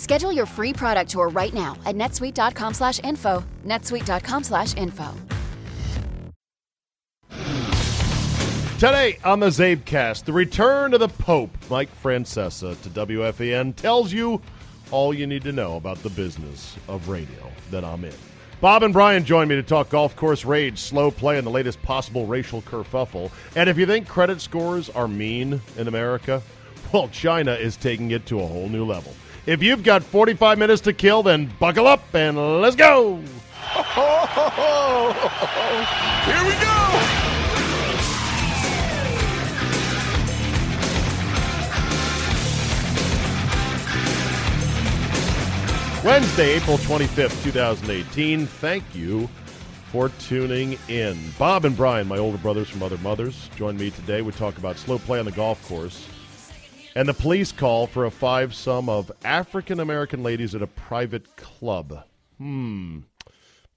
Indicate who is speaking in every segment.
Speaker 1: Schedule your free product tour right now at netsuite.com slash info. netsuite.com slash info.
Speaker 2: Today on the CzabeCast, the return of the Pope, Mike Francesa to WFAN tells you all you need to know about the business of radio that I'm in. Bob and Brian join me to talk golf course rage, slow play, and the latest possible racial kerfuffle. And if you think credit scores are mean in America, well, China is taking it to a whole new level. If you've got 45 minutes to kill, then buckle up and let's go!
Speaker 3: Here we go!
Speaker 2: Wednesday, April 25th, 2018. Thank you for tuning in. Bob and Brian, my older brothers from other mothers, join me today. We talk about slow play on the golf course and the police call for a five sum of African American ladies at a private club. Hmm.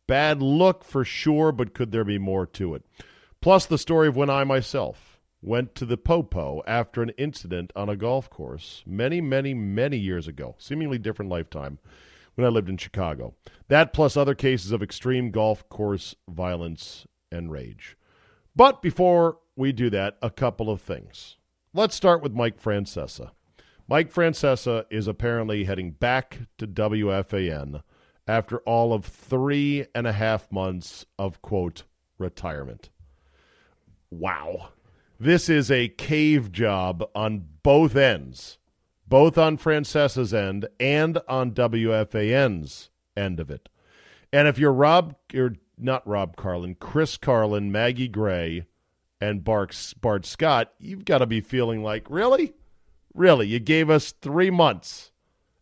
Speaker 2: Bad look for sure, but could there be more to it? Plus, the story of when I myself went to the Popo after an incident on a golf course many, many, many years ago, seemingly different lifetime when I lived in Chicago. That plus other cases of extreme golf course violence and rage. But before we do that, a couple of things. Let's start with Mike Francesa. Mike Francesa is apparently heading back to WFAN after all of three and a half months of, quote, retirement. Wow. This is a cave job on both ends both on Francesa's end and on WFAN's end of it. And if you're Rob, you're not Rob Carlin, Chris Carlin, Maggie Gray, and Bart, Bart Scott, you've got to be feeling like, really? Really? You gave us three months,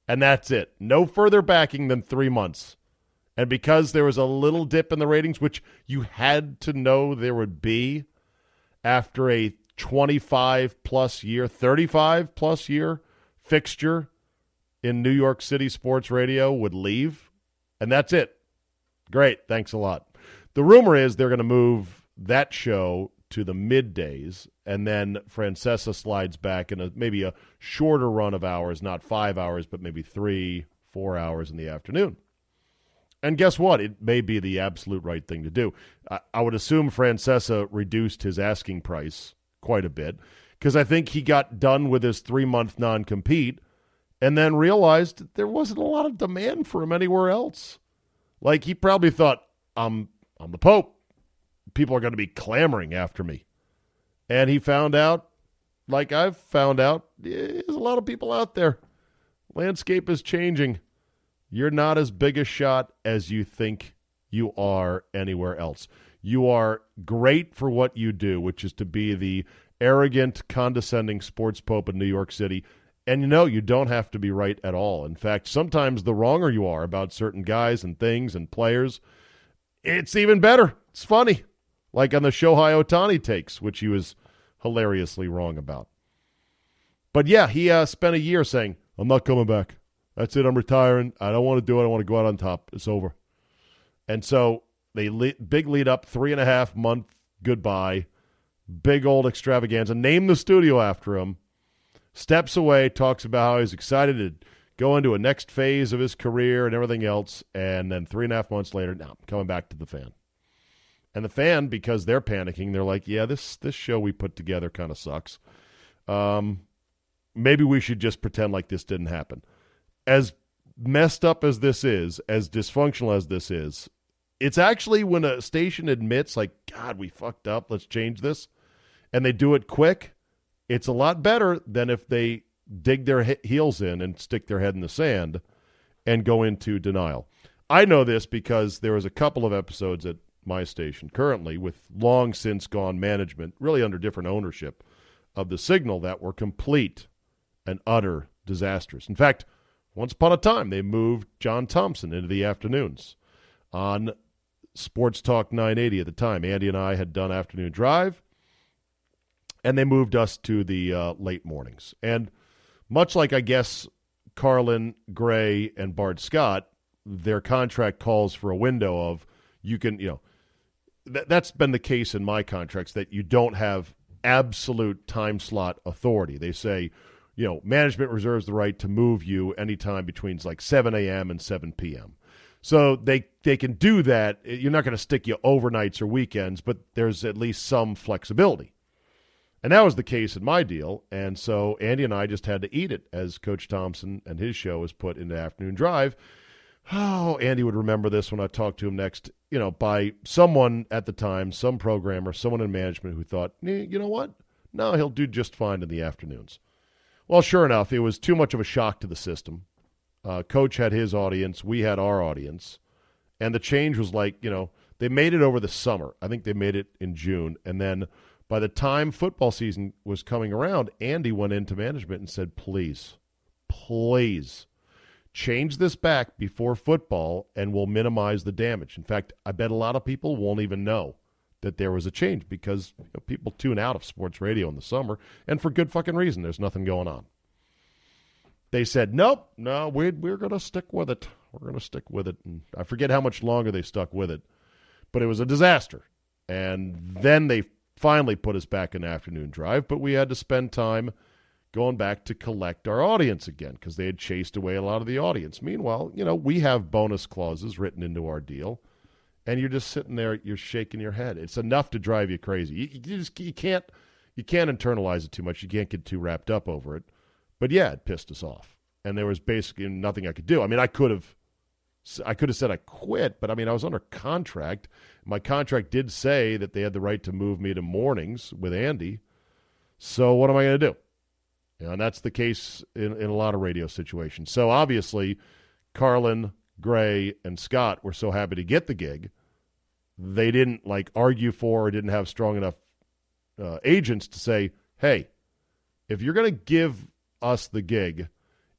Speaker 2: and that's it. No further backing than three months. And because there was a little dip in the ratings, which you had to know there would be after a 25 plus year, 35 plus year fixture in New York City sports radio would leave, and that's it. Great, thanks a lot. The rumor is they're going to move that show to the middays, and then Francesa slides back in a maybe a shorter run of hours, not five hours, but maybe three, four hours in the afternoon. And guess what? It may be the absolute right thing to do. I, I would assume Francesa reduced his asking price quite a bit because I think he got done with his three month non compete and then realized there wasn't a lot of demand for him anywhere else. Like he probably thought, I'm I'm the Pope. People are going to be clamoring after me. And he found out, like I've found out, there's a lot of people out there. Landscape is changing. You're not as big a shot as you think you are anywhere else. You are great for what you do, which is to be the arrogant, condescending sports pope in New York City. And you know, you don't have to be right at all. In fact, sometimes the wronger you are about certain guys and things and players, it's even better. It's funny. Like on the Shohei Ohtani takes, which he was hilariously wrong about. But yeah, he uh, spent a year saying, I'm not coming back. That's it. I'm retiring. I don't want to do it. I want to go out on top. It's over. And so they le- big lead up, three and a half month goodbye big old extravaganza. Name the studio after him. Steps away, talks about how he's excited to go into a next phase of his career and everything else. And then three and a half months later, now coming back to the fan. And the fan, because they're panicking, they're like, "Yeah, this this show we put together kind of sucks. Um, maybe we should just pretend like this didn't happen." As messed up as this is, as dysfunctional as this is, it's actually when a station admits, like, God, we fucked up, let's change this, and they do it quick, it's a lot better than if they dig their heels in and stick their head in the sand and go into denial. I know this because there was a couple of episodes at my station currently with long since gone management, really under different ownership of the signal that were complete and utter disasters. In fact, once upon a time, they moved John Thompson into the afternoons on Sports Talk 980 at the time. Andy and I had done afternoon drive, and they moved us to the uh, late mornings. And much like, I guess, Carlin, Gray, and Bart Scott, their contract calls for a window of you can, you know, th- that's been the case in my contracts that you don't have absolute time slot authority. They say, you know, management reserves the right to move you anytime between like 7 a.m. and 7 p.m. So they they can do that. You're not going to stick you overnights or weekends, but there's at least some flexibility. And that was the case in my deal. And so Andy and I just had to eat it as Coach Thompson and his show was put into afternoon drive. Oh, Andy would remember this when I talked to him next, you know, by someone at the time, some programmer, someone in management who thought, you know what? No, he'll do just fine in the afternoons. Well, sure enough, it was too much of a shock to the system. Uh, Coach had his audience, we had our audience, and the change was like, you know, they made it over the summer. I think they made it in June, and then by the time football season was coming around, Andy went into management and said, "Please, please." Change this back before football and we'll minimize the damage. In fact, I bet a lot of people won't even know that there was a change because you know, people tune out of sports radio in the summer, and for good fucking reason. There's nothing going on. They said, nope, no, we're, we're going to stick with it. We're going to stick with it. And I forget how much longer they stuck with it, but it was a disaster. And then they finally put us back in afternoon drive, but we had to spend time going back to collect our audience again because they had chased away a lot of the audience. Meanwhile, you know, we have bonus clauses written into our deal, and you're just sitting there, you're shaking your head. It's enough to drive you crazy. You, you just you can't you can't internalize it too much. You can't get too wrapped up over it. But yeah, it pissed us off, and there was basically nothing I could do. I mean, I could have, I could have said I quit, but I mean, I was under contract. My contract did say that they had the right to move me to mornings with Andy. So what am I going to do? You know, and that's the case in, in a lot of radio situations. So obviously, Carlin, Gray, and Scott were so happy to get the gig. They didn't like argue for or didn't have strong enough uh, agents to say, hey, if you're going to give us the gig.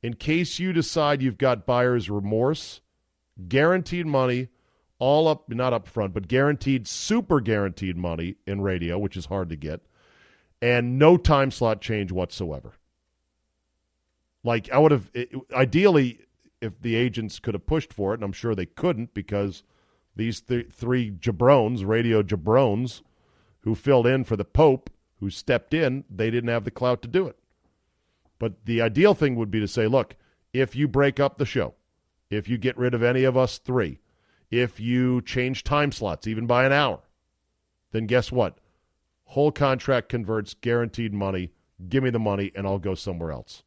Speaker 2: In case you decide you've got buyer's remorse, guaranteed money, all up, not up front, but guaranteed, super guaranteed money in radio, which is hard to get, and no time slot change whatsoever. Like, I would have, ideally, if the agents could have pushed for it, and I'm sure they couldn't because these th- three jabrones, radio jabrones, who filled in for the Pope, who stepped in, they didn't have the clout to do it. But the ideal thing would be to say, look, if you break up the show, if you get rid of any of us three, if you change time slots even by an hour, then guess what? Whole contract converts, guaranteed money. Give me the money, and I'll go somewhere else.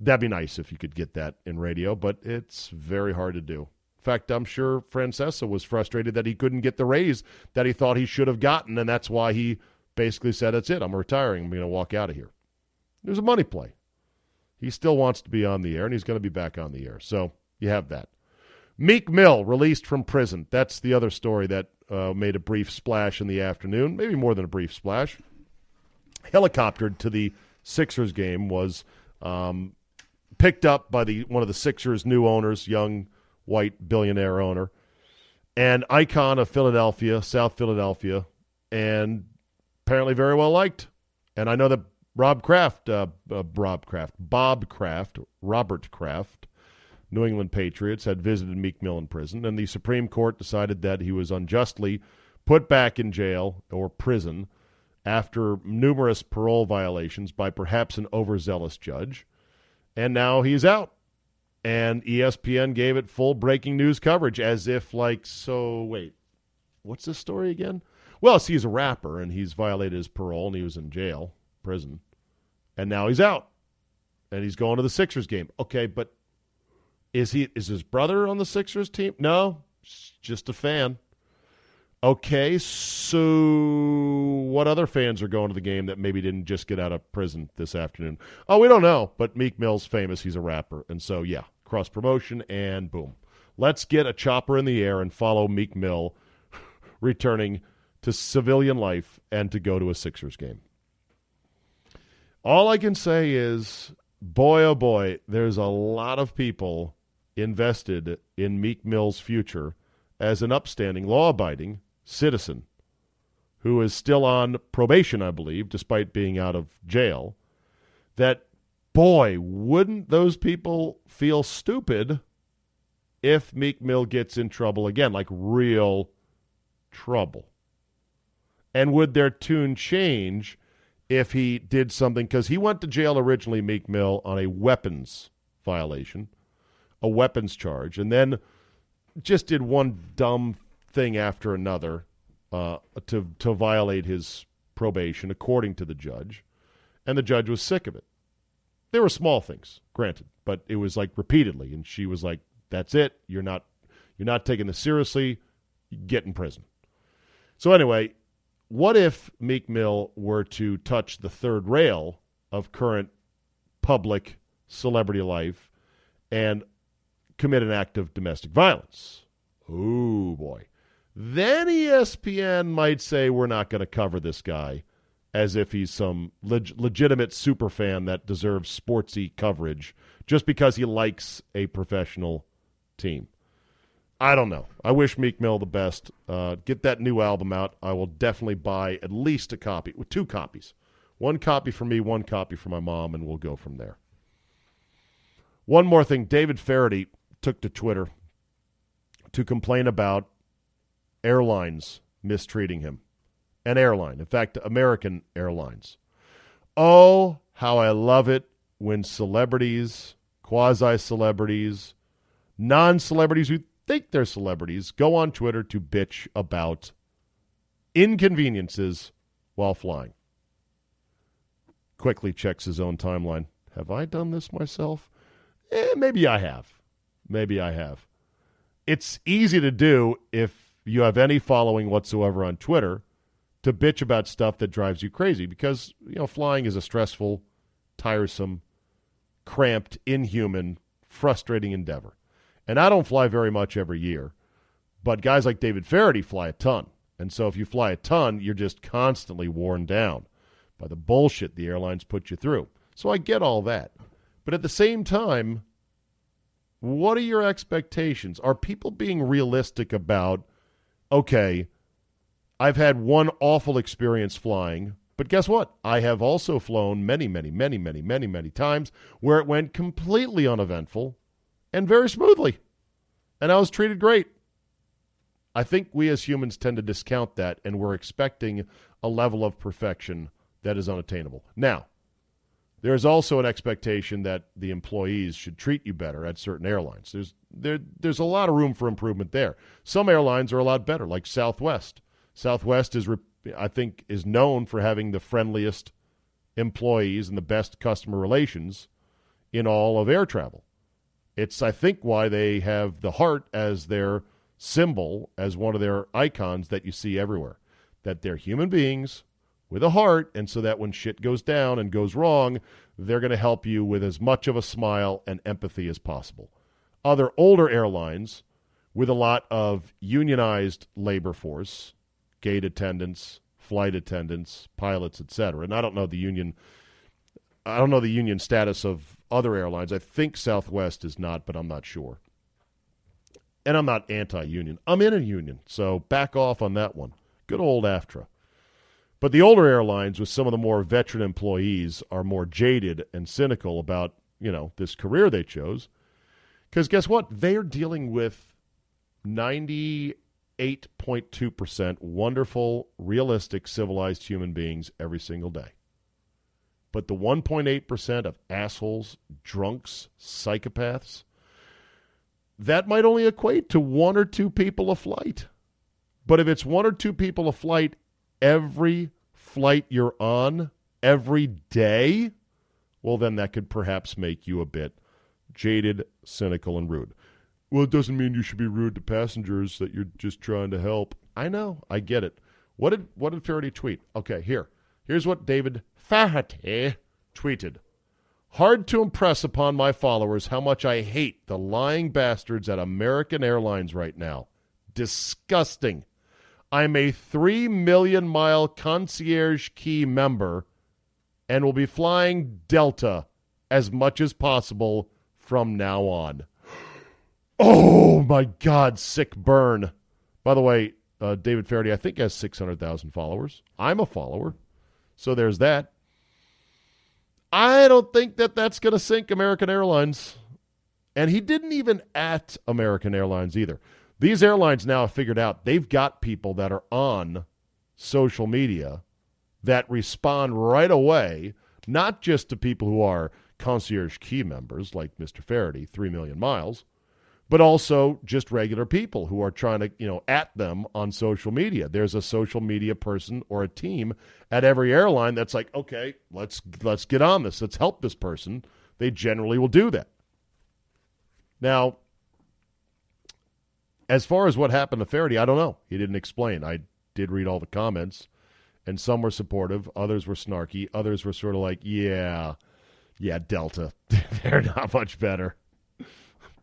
Speaker 2: That'd be nice if you could get that in radio, but it's very hard to do. In fact, I'm sure Francesa was frustrated that he couldn't get the raise that he thought he should have gotten, and that's why he basically said, That's it. I'm retiring. I'm going to walk out of here. It was a money play. He still wants to be on the air, and he's going to be back on the air. So you have that. Meek Mill released from prison. That's the other story that uh, made a brief splash in the afternoon, maybe more than a brief splash. Helicoptered to the Sixers game was um, picked up by the one of the Sixers' new owners, young white billionaire owner, and icon of Philadelphia, South Philadelphia, and apparently very well liked. And I know that Rob Kraft, uh, uh, Rob Kraft, Bob Kraft, Robert Kraft, New England Patriots, had visited Meek Mill in prison, and the Supreme Court decided that he was unjustly put back in jail or prison after numerous parole violations by perhaps an overzealous judge. And now he's out. And ESPN gave it full breaking news coverage as if, like, so wait, what's this story again? Well, see, he's a rapper and he's violated his parole and he was in jail prison, and now he's out, and he's going to the Sixers game. Okay, but is he is his brother on the Sixers team? No, Just a fan. Okay, so what other fans are going to the game that maybe didn't just get out of prison this afternoon? Oh, we don't know, but Meek Mill's famous. He's a rapper. And so, yeah, cross promotion and boom. Let's get a chopper in the air and follow Meek Mill returning to civilian life and to go to a Sixers game. All I can say is, boy, oh boy, there's a lot of people invested in Meek Mill's future as an upstanding, law abiding citizen who is still on probation, I believe, despite being out of jail, that, boy, wouldn't those people feel stupid if Meek Mill gets in trouble again, like real trouble? And would their tune change if he did something? Because he went to jail originally, Meek Mill, on a weapons violation, a weapons charge, and then just did one dumb thing after another uh, to to violate his probation, according to the judge, and the judge was sick of it. There were small things, granted, but it was like repeatedly, and she was like, "That's it. You're not you're not taking this seriously. Get in prison." So anyway, what if Meek Mill were to touch the third rail of current public celebrity life and commit an act of domestic violence? Oh boy. Then ESPN might say we're not going to cover this guy as if he's some leg- legitimate super fan that deserves sportsy coverage just because he likes a professional team. I don't know. I wish Meek Mill the best. Uh, get that new album out. I will definitely buy at least a copy, two copies. One copy for me, one copy for my mom, and we'll go from there. One more thing David Feherty took to Twitter to complain about airlines mistreating him. An airline, in fact, American Airlines. Oh, how I love it when celebrities, quasi celebrities, non celebrities who think they're celebrities go on Twitter to bitch about inconveniences while flying. Quickly checks his own timeline. Have I done this myself? Eh, maybe I have. Maybe I have. It's easy to do if you have any following whatsoever on Twitter to bitch about stuff that drives you crazy because you know flying is a stressful, tiresome, cramped, inhuman, frustrating endeavor. And I don't fly very much every year, but guys like David Feherty fly a ton. And so if you fly a ton, you're just constantly worn down by the bullshit the airlines put you through. So I get all that. But at the same time, what are your expectations? Are people being realistic about okay, I've had one awful experience flying, but guess what? I have also flown many, many, many, many, many, many times where it went completely uneventful and very smoothly. And I was treated great. I think we as humans tend to discount that, and we're expecting a level of perfection that is unattainable. Now, there's also an expectation that the employees should treat you better at certain airlines. There's there there's a lot of room for improvement there. Some airlines are a lot better, like Southwest. Southwest is I think is known for having the friendliest employees and the best customer relations in all of air travel. It's I think why they have the heart as their symbol, as one of their icons that you see everywhere. That they're human beings with a heart, and so that when shit goes down and goes wrong, they're going to help you with as much of a smile and empathy as possible. Other older airlines with a lot of unionized labor force, gate attendants, flight attendants, pilots, etc. And I don't know the union I don't know the union status of other airlines. I think Southwest is not, but I'm not sure. And I'm not anti-union. I'm in a union, so back off on that one. Good old AFTRA. But the older airlines with some of the more veteran employees are more jaded and cynical about, you know, this career they chose. Because guess what? They're dealing with 98.2% wonderful, realistic, civilized human beings every single day. But the 1.8% of assholes, drunks, psychopaths, that might only equate to one or two people a flight. But if it's one or two people a flight every flight you're on every day, well, then that could perhaps make you a bit jaded, cynical, and rude. well, it doesn't mean you should be rude to passengers that you're just trying to help. I know, I get it. What did what did Feherty tweet? Okay, here. Here's what David Feherty tweeted. Hard to impress upon my followers how much I hate the lying bastards at American Airlines right now. Disgusting. I'm a 3 million mile concierge key member and will be flying Delta as much as possible from now on. Oh my God, sick burn. By the way, uh, David Feherty, I think, has 600,000 followers. I'm a follower. So there's that. I don't think that that's going to sink American Airlines. And he didn't even at American Airlines either. These airlines now have figured out they've got people that are on social media that respond right away, not just to people who are concierge key members like Mr. Feherty, 3 million miles, but also just regular people who are trying to, you know, at them on social media. There's a social media person or a team at every airline that's like, okay, let's let's get on this. Let's help this person. They generally will do that. Now, as far as what happened to Feherty, I don't know. He didn't explain. I did read all the comments, and some were supportive, others were snarky, others were sort of like, yeah, yeah, Delta, they're not much better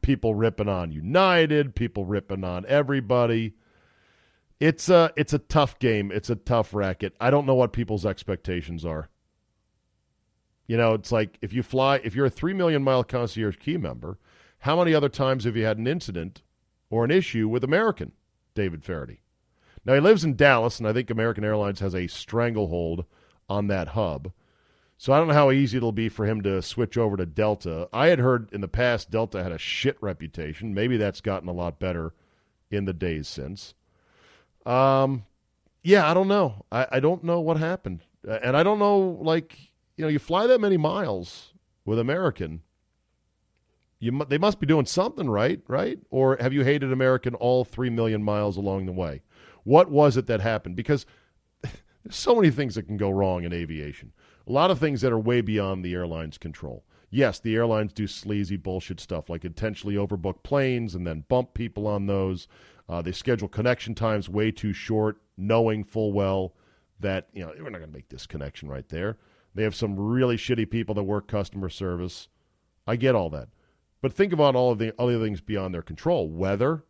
Speaker 2: people ripping on United, people ripping on everybody. It's a it's a tough game. It's a tough racket. I don't know what people's expectations are. You know, it's like if you fly, if you're a three million mile concierge key member, how many other times have you had an incident or an issue with American David Feherty. Now he lives in Dallas, and I think American Airlines has a stranglehold on that hub. So I don't know how easy it'll be for him to switch over to Delta. I had heard in the past Delta had a shit reputation. Maybe that's gotten a lot better in the days since. Um, yeah, I don't know. I, I don't know what happened, and I don't know. Like you know, you fly that many miles with American. You they must be doing something right, right? Or have you hated American all three million miles along the way? What was it that happened? Because there's so many things that can go wrong in aviation. A lot of things that are way beyond the airline's control. Yes, the airlines do sleazy bullshit stuff like intentionally overbook planes and then bump people on those. Uh, they schedule connection times way too short, knowing full well that you know we're not going to make this connection right there. They have some really shitty people that work customer service. I get all that, but think about all of the other things beyond their control: weather,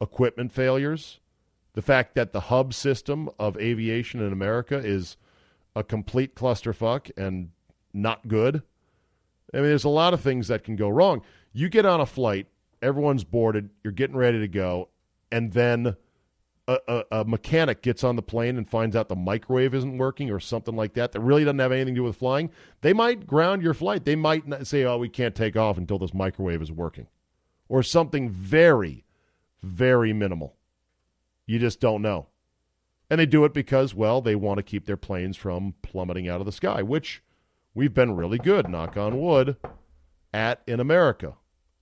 Speaker 2: equipment failures, the fact that the hub system of aviation in America is a complete clusterfuck and not good. I mean, there's a lot of things that can go wrong. You get on a flight, everyone's boarded, you're getting ready to go, and then a, a, a, mechanic gets on the plane and finds out the microwave isn't working or something like that that really doesn't have anything to do with flying, they might ground your flight. They might say, oh, we can't take off until this microwave is working or something very, very minimal. You just don't know. And they do it because, well, they want to keep their planes from plummeting out of the sky, which we've been really good, knock on wood, at in America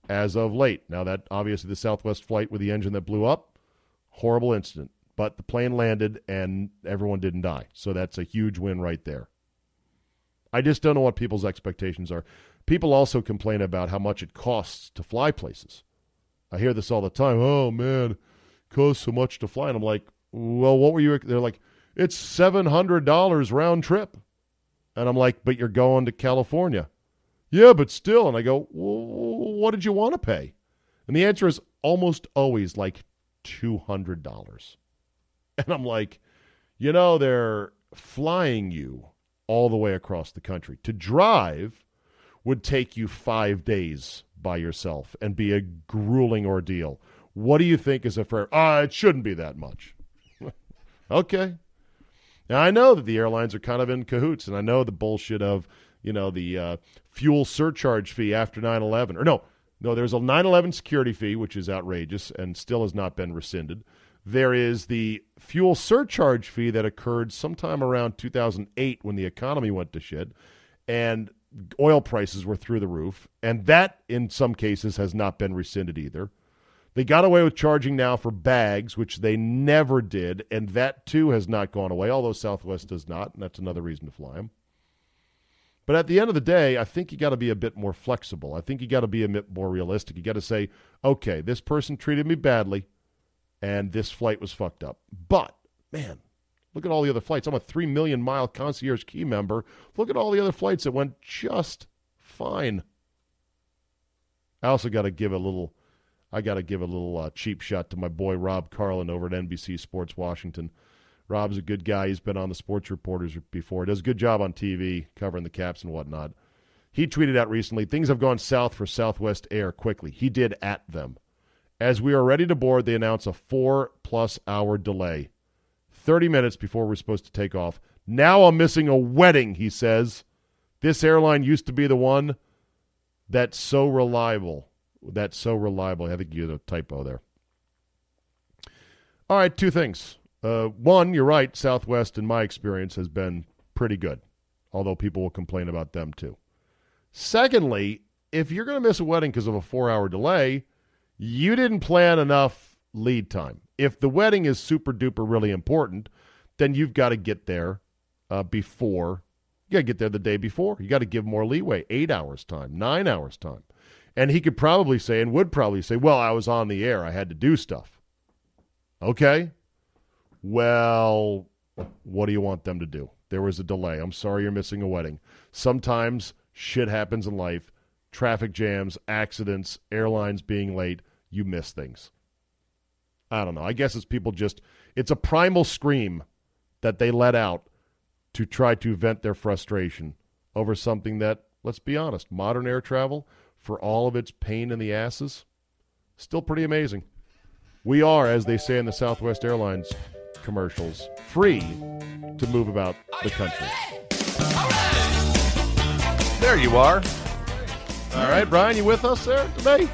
Speaker 2: as of late. Now, that obviously the Southwest flight with the engine that blew up, horrible incident. But the plane landed and everyone didn't die. So that's a huge win right there. I just don't know what people's expectations are. People also complain about how much it costs to fly places. I hear this all the time. Oh, man, costs so much to fly. And I'm like, well, what were you? They're like, it's seven hundred dollars round trip, and I'm like, but you're going to California. Yeah, but still. And I go, well, what did you want to pay? And the answer is almost always like two hundred dollars. And I'm like, you know, they're flying you all the way across the country. To drive would take you five days by yourself and be a grueling ordeal. What do you think is a fair? Ah, uh, it shouldn't be that much. Okay. Now I know that the airlines are kind of in cahoots, and I know the bullshit of you know the uh, fuel surcharge fee after 9/11, or no, no, there's a 9/11 security fee which is outrageous and still has not been rescinded. There is the fuel surcharge fee that occurred sometime around 2008 when the economy went to shit, and oil prices were through the roof, and that in some cases has not been rescinded either. They got away with charging now for bags, which they never did, and that too has not gone away, although Southwest does not, and that's another reason to fly them. But at the end of the day, I think you got to be a bit more flexible. I think you got to be a bit more realistic. You got to say, okay, this person treated me badly, and this flight was fucked up. But man, look at all the other flights. I'm a three million mile concierge key member. Look at all the other flights that went just fine. I also got to give a little. I got to give a little uh, cheap shot to my boy Rob Carlson over at NBC Sports Washington. Rob's a good guy. He's been on the sports reporters before. Does a good job on TV covering the caps and whatnot. He tweeted out recently things have gone south for Southwest Air quickly. He did at them. As we are ready to board, they announce a four plus hour delay. 30 minutes before we're supposed to take off. Now I'm missing a wedding, he says. This airline used to be the one that's so reliable. That's so reliable. I think you had a typo there. All right, two things. Uh, one, you're right. Southwest, in my experience, has been pretty good, although people will complain about them too. Secondly, if you're going to miss a wedding because of a four hour delay, you didn't plan enough lead time. If the wedding is super duper really important, then you've got to get there uh, before. You got to get there the day before. You got to give more leeway eight hours time, nine hours time. And he could probably say, and would probably say, well, I was on the air. I had to do stuff. Okay. Well, what do you want them to do? There was a delay. I'm sorry you're missing a wedding. Sometimes shit happens in life traffic jams, accidents, airlines being late. You miss things. I don't know. I guess it's people just, it's a primal scream that they let out to try to vent their frustration over something that, let's be honest, modern air travel, for all of its pain in the asses, still pretty amazing. We are, as they say in the Southwest Airlines commercials, free to move about the country.
Speaker 4: There you are.
Speaker 2: All right, Brian, you with us there today?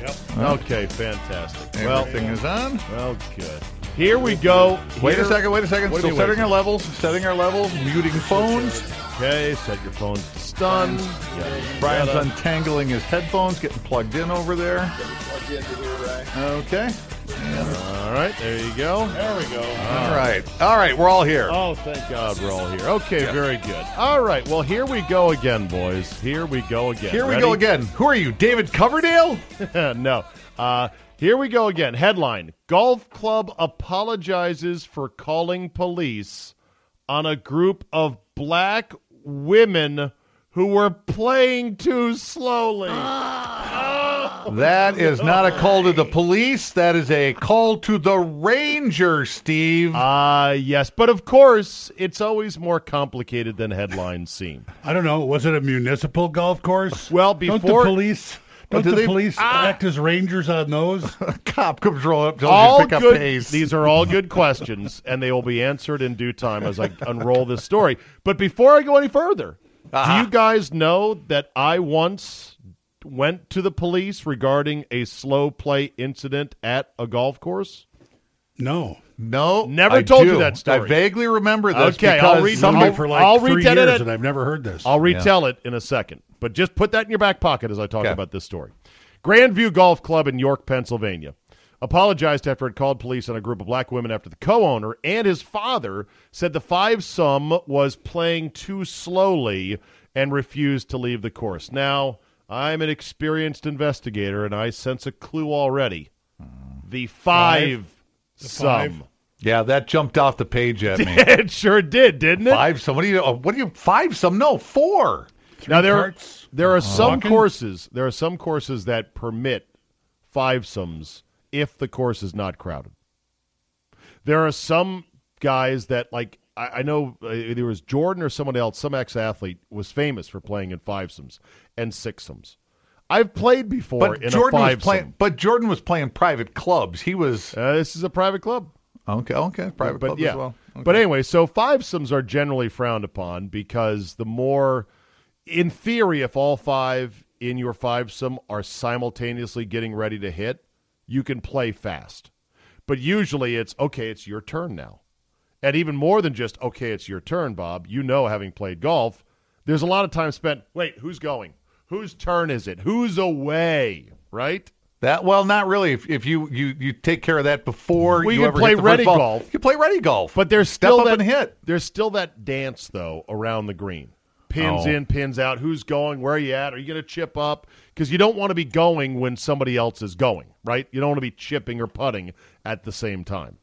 Speaker 3: Yep.
Speaker 2: Okay, fantastic.
Speaker 4: Everything is on.
Speaker 2: Well, good. Here we go.
Speaker 4: Wait a second, wait a second.
Speaker 2: What
Speaker 4: Still setting our levels, setting our levels, muting phones.
Speaker 2: Okay, set your phones to stun. Yeah,
Speaker 4: Brian's untangling his headphones, getting plugged in over there. Okay.
Speaker 2: All right, there you go.
Speaker 3: There we go.
Speaker 4: All right. All right, we're all here.
Speaker 2: Oh, thank God we're all here. Okay, very good. All right, well, here we go again, boys. Here we go again.
Speaker 4: Here we
Speaker 2: Ready?
Speaker 4: go again. Who are you, David Coverdale?
Speaker 2: no. Uh, here we go again. Headline Golf Club apologizes for calling police on a group of black women who were playing too slowly.
Speaker 4: That is not a call to the police. That is a call to the ranger, Steve.
Speaker 2: Ah, yes. But of course, it's always more complicated than headlines seem.
Speaker 3: I don't know. Was it a municipal golf course?
Speaker 2: Well, before
Speaker 3: don't the police don't
Speaker 4: do
Speaker 3: the
Speaker 4: they-
Speaker 3: police act as rangers on those?
Speaker 4: Cop comes roll up, tells
Speaker 2: all
Speaker 4: you to pick
Speaker 2: good.
Speaker 4: up pace.
Speaker 2: These are all good questions, and they will be answered in due time as I unroll this story. But before I go any further,
Speaker 4: Uh-huh.
Speaker 2: do you guys know that I once went to the police regarding a slow play incident at a golf course?
Speaker 3: no.
Speaker 4: no,
Speaker 2: Never
Speaker 4: I
Speaker 2: told you that story.
Speaker 4: I vaguely remember this.
Speaker 2: Okay, I'll read-
Speaker 4: somebody-
Speaker 2: I'll-
Speaker 3: for like
Speaker 2: I'll
Speaker 3: three
Speaker 2: retell it
Speaker 3: years,
Speaker 2: at-
Speaker 3: and I've never heard this.
Speaker 2: I'll retell it in a second, but just put that in your back pocket as I talk
Speaker 4: Okay.
Speaker 2: about this story. Grandview Golf Club in York, Pennsylvania, apologized after it called police on a group of black women after the co-owner and his father said the five some was playing too slowly and refused to leave the course. Now, I'm an experienced investigator and I sense a clue already. The five, some.
Speaker 3: five?
Speaker 4: yeah, that jumped off the page at me.
Speaker 2: it sure did, didn't it?
Speaker 4: five some. What do you? uh, What do you? Five some? No, four.
Speaker 2: now there
Speaker 3: carts,
Speaker 2: there are some
Speaker 3: walking?
Speaker 2: courses there are some courses that permit fivesomes if the course is not crowded. There are some guys that like I, I know uh, there was Jordan or someone else, some ex athlete was famous for playing in fivesomes and sixsomes. I've played before
Speaker 4: But
Speaker 2: in
Speaker 4: Jordan
Speaker 2: a
Speaker 4: was playing. But Jordan was playing private clubs. He was
Speaker 2: Uh, this is a private club.
Speaker 4: okay. Okay, private
Speaker 2: but
Speaker 4: clubs
Speaker 2: yeah.
Speaker 4: as well. Okay.
Speaker 2: But anyway, so fivesomes are generally frowned upon because the more, in theory, if all five in your fivesome are simultaneously getting ready to hit, you can play fast. But usually it's okay, it's your turn now. And even more than just okay, it's your turn, Bob. You know, having played golf, there's a lot of time spent. Wait, who's going? Whose turn is it? Who's away? Right?
Speaker 4: That well, not really. If, if you, you you take care of that before
Speaker 2: Well, you
Speaker 4: you
Speaker 2: can
Speaker 4: ever
Speaker 2: play
Speaker 4: hit the first
Speaker 2: ready golf.
Speaker 4: You can play ready golf,
Speaker 2: But there's
Speaker 4: step
Speaker 2: still
Speaker 4: up
Speaker 2: that
Speaker 4: and hit.
Speaker 2: There's still that dance though around the green. pins
Speaker 4: Oh.
Speaker 2: in, pins out. Who's going? Where are you at? Are you going to chip up? Because you don't want to be going when somebody else is going, right? You don't want to be chipping or putting at the same time.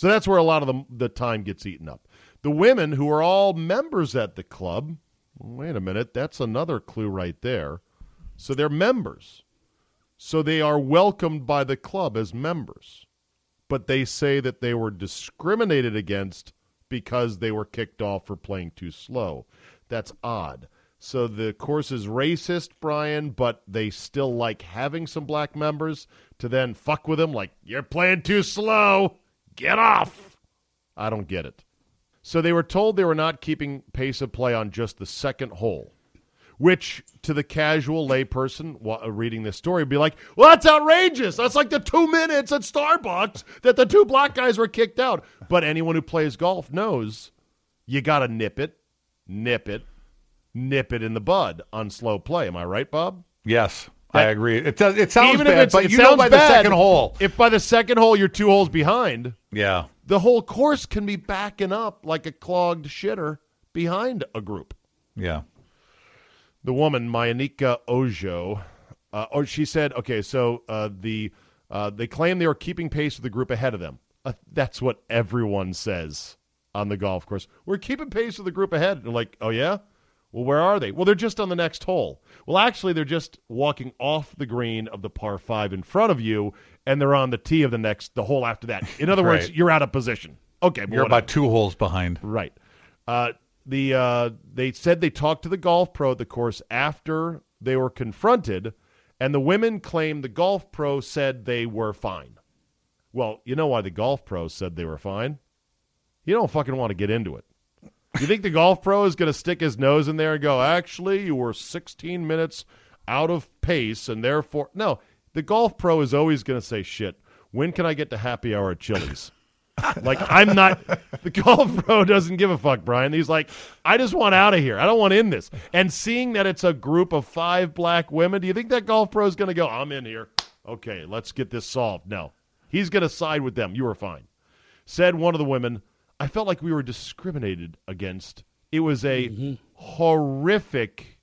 Speaker 2: So that's where a lot of the, the time gets eaten up. The women who are all members at the club, wait a minute, that's another clue right there. So they're members. So they are welcomed by the club as members. But they say that they were discriminated against because they were kicked off for playing too slow. That's odd. So the course is racist, Brian, but they still like having some black members to then fuck with them like, you're playing too slow. Get off. I don't get it. So they were told they were not keeping pace of play on just the second hole, which to the casual layperson wa- uh, reading this story would be like, well, that's outrageous. That's like the two minutes at Starbucks that the two black guys were kicked out. But anyone who plays golf knows you got to nip it, nip it, nip it in the bud on slow play. Am I right, Bob?
Speaker 4: Yes, I agree. It does. It sounds
Speaker 2: Even if
Speaker 4: bad,
Speaker 2: it's,
Speaker 4: but
Speaker 2: it
Speaker 4: you know by the
Speaker 2: bad,
Speaker 4: second hole.
Speaker 2: If by the second hole you're two holes behind,
Speaker 4: Yeah.
Speaker 2: the whole course can be backing up like a clogged shitter behind a group.
Speaker 4: Yeah.
Speaker 2: The woman, Myneca Ojo, uh, or she said, okay, so uh, the uh, they claim they are keeping pace with the group ahead of them. Uh, that's what everyone says on the golf course. We're keeping pace with the group ahead. They're like, oh yeah, well where are they? Well, they're just on the next hole. Well, actually, they're just walking off the green of the par five in front of you, and they're on the tee of the next the hole after that. In other words, you're out of position. Okay,
Speaker 4: You're about two holes behind.
Speaker 2: Right. Uh, the uh, they said they talked to the golf pro at the course after they were confronted, and the women claimed the golf pro said they were fine. Well, you know why the golf pro said they were fine? You don't fucking want to get into it. You think the golf pro is going to stick his nose in there and go, actually, you were 16 minutes out of pace, and therefore. No, the golf pro is always going to say, shit, when can I get to happy hour at Chili's? Like I'm not the golf pro doesn't give a fuck, Brian. He's like, I just want out of here. I don't want in this. And seeing that it's a group of five black women, do you think that golf pro is going to go? I'm in here. Okay, let's get this solved. No, he's going to side with them. You were fine. Said one of the women. I felt like we were discriminated against. It was a mm-hmm. horrific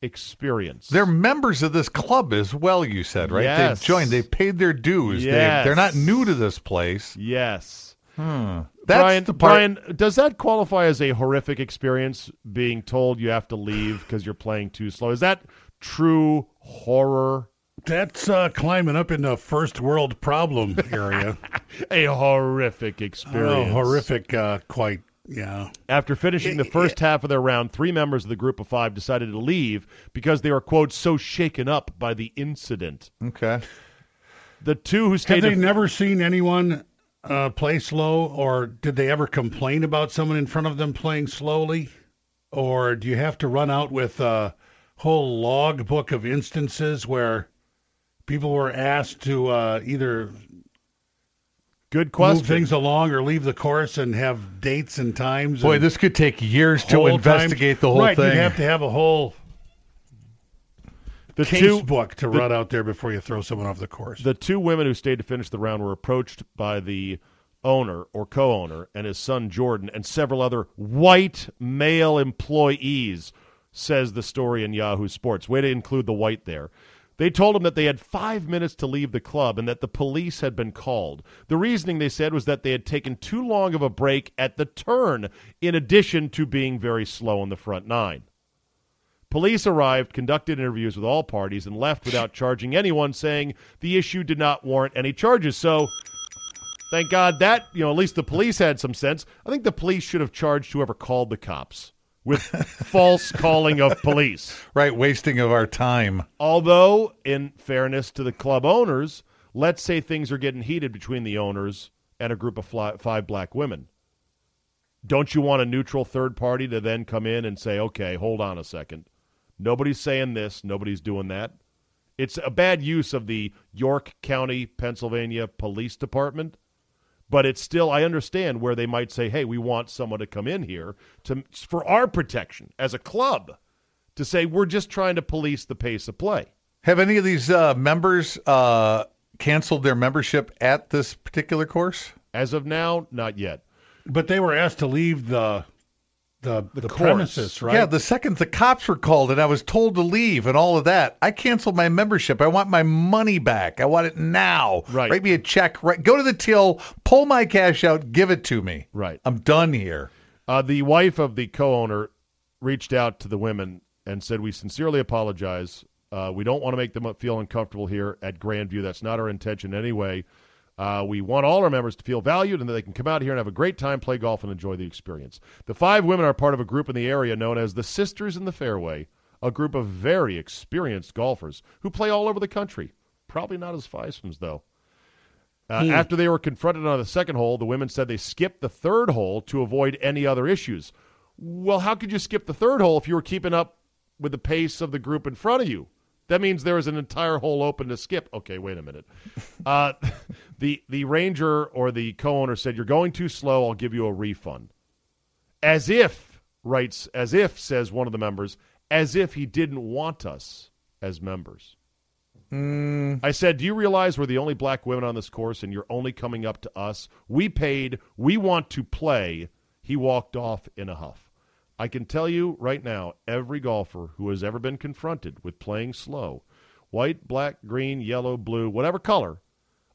Speaker 2: experience.
Speaker 4: They're members of this club as well, you said, right?
Speaker 2: Yes.
Speaker 4: They've joined. They paid their dues. They,
Speaker 2: Yes.
Speaker 4: they're not new to this place.
Speaker 2: yes. Hmm.
Speaker 4: That's
Speaker 2: Brian,
Speaker 4: the part.
Speaker 2: Brian, does that qualify as a horrific experience? Being told you have to leave because you're playing too slow. Is that true horror?
Speaker 3: That's uh, climbing up into first world problem area.
Speaker 2: A horrific
Speaker 3: oh,
Speaker 2: experience.
Speaker 3: horrific! Uh, quite. Yeah.
Speaker 2: After finishing the first half of their round, three members of the group of five decided to leave because they were quote so shaken up by the incident.
Speaker 4: okay.
Speaker 2: The two who
Speaker 3: Have they
Speaker 2: to-
Speaker 3: never seen anyone uh, play slow, or did they ever complain about someone in front of them playing slowly? Or do you have to run out with a whole log book of instances where people were asked to uh, either
Speaker 2: Good question.
Speaker 3: move things along or leave the course and have dates and times?
Speaker 4: Boy,
Speaker 3: and
Speaker 4: this could take years to investigate
Speaker 3: times?
Speaker 4: the whole
Speaker 3: right,
Speaker 4: thing.
Speaker 3: You'd have to have a whole
Speaker 2: the
Speaker 3: case
Speaker 2: two
Speaker 3: book to run out there before you throw someone off the course.
Speaker 2: The two women who stayed to finish the round were approached by the owner or co owner and his son Jordan and several other white male employees, says the story in Yahoo Sports. Way to include the white there. They told him that they had five minutes to leave the club and that the police had been called. The reasoning, they said, was that they had taken too long of a break at the turn, in addition to being very slow in the front nine. Police arrived, conducted interviews with all parties, and left without charging anyone, saying the issue did not warrant any charges. So, thank God that, you know, at least the police had some sense. I think the police should have charged whoever called the cops with false calling of police.
Speaker 4: right, wasting of our time.
Speaker 2: Although, in fairness to the club owners, let's say things are getting heated between the owners and a group of fly, five black women. Don't you want a neutral third party to then come in and say, okay, hold on a second. Nobody's saying this, nobody's doing that. It's a bad use of the York County, Pennsylvania Police Department, but it's still, I understand where they might say, hey, we want someone to come in here to, for our protection as a club to say, we're just trying to police the pace of play.
Speaker 4: Have any of these uh, members uh, canceled their membership at this particular course?
Speaker 2: As of now, not yet.
Speaker 3: But they were asked to leave the the the,
Speaker 2: course.
Speaker 3: premises, right?
Speaker 4: Yeah, the second the cops were called and I was told to leave and all of that, I canceled my membership. I want my money back. I want it now.
Speaker 2: Right.
Speaker 4: Write me a check. Right. Go to the till, pull my cash out, give it to me.
Speaker 2: Right.
Speaker 4: I'm done here.
Speaker 2: Uh, the wife of the co-owner reached out to the women and said, "We sincerely apologize. Uh, we don't want to make them feel uncomfortable here at Grandview. That's not our intention anyway. Uh, we want all our members to feel valued and that they can come out here and have a great time, play golf, and enjoy the experience. The five women are part of a group in the area known as the Sisters in the Fairway, a group of very experienced golfers who play all over the country. Probably not as fivesomes though." Uh, After they were confronted on the second hole, the women said they skipped the third hole to avoid any other issues. Well, how could you skip the third hole if you were keeping up with the pace of the group in front of you? That means there is an entire hole open to skip. Okay, wait a minute. Uh, the the ranger or the co-owner said you're going too slow. I'll give you a refund. As if writes as if says one of the members as if he didn't want us as members. I said, Do you realize we're the only black women on this course and you're only coming up to us? We paid. We want to play. He walked off in a huff. I can tell you right now every golfer who has ever been confronted with playing slow, white, black, green, yellow, blue, whatever color,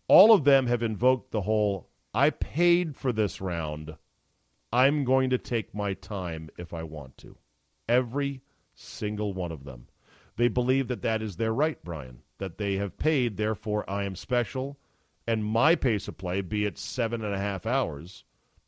Speaker 2: all of them have invoked the whole I paid for this round. I'm going to take my time if I want to. Every single one of them. They believe that that is their right, Brian, that they have paid, therefore I am special, and my pace of play, be it seven and a half hours,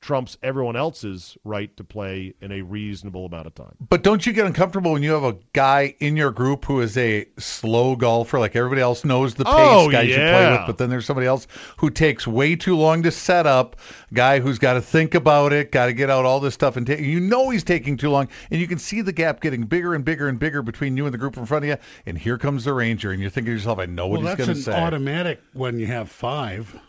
Speaker 2: trumps everyone else's right to play in a reasonable amount of time.
Speaker 4: But don't you get uncomfortable when you have a guy in your group who is a slow golfer? Like everybody else knows the pace
Speaker 2: Oh,
Speaker 4: guys you play with, but then there's somebody else who takes way too long to set up. Guy who's got to think about it, got to get out all this stuff, and ta- you know he's taking too long, and you can see the gap getting bigger and bigger and bigger between you and the group in front of you. And here comes the ranger, and you're thinking to yourself, "I know what
Speaker 3: well,
Speaker 4: he's going to say."
Speaker 3: automatic when you have five.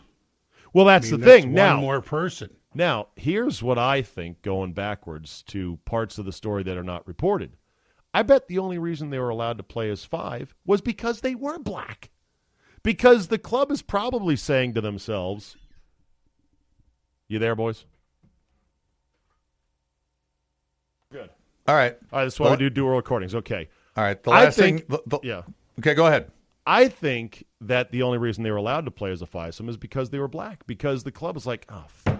Speaker 2: Well, that's
Speaker 3: I mean,
Speaker 2: the
Speaker 3: that's
Speaker 2: thing.
Speaker 3: one
Speaker 2: now,
Speaker 3: more person.
Speaker 2: Now, here's what I think going backwards to parts of the story that are not reported. I bet the only reason they were allowed to play as five was because they were black. Because the club is probably saying to themselves, You there, boys? Good.
Speaker 4: all right,
Speaker 2: All right, that's why we do dual recordings. Okay.
Speaker 4: all right. The last
Speaker 2: think-
Speaker 4: thing, the- the-
Speaker 2: Yeah.
Speaker 4: Okay, go ahead.
Speaker 2: I think that the only reason they were allowed to play as a fivesome is because they were black. Because the club was like, oh fuck,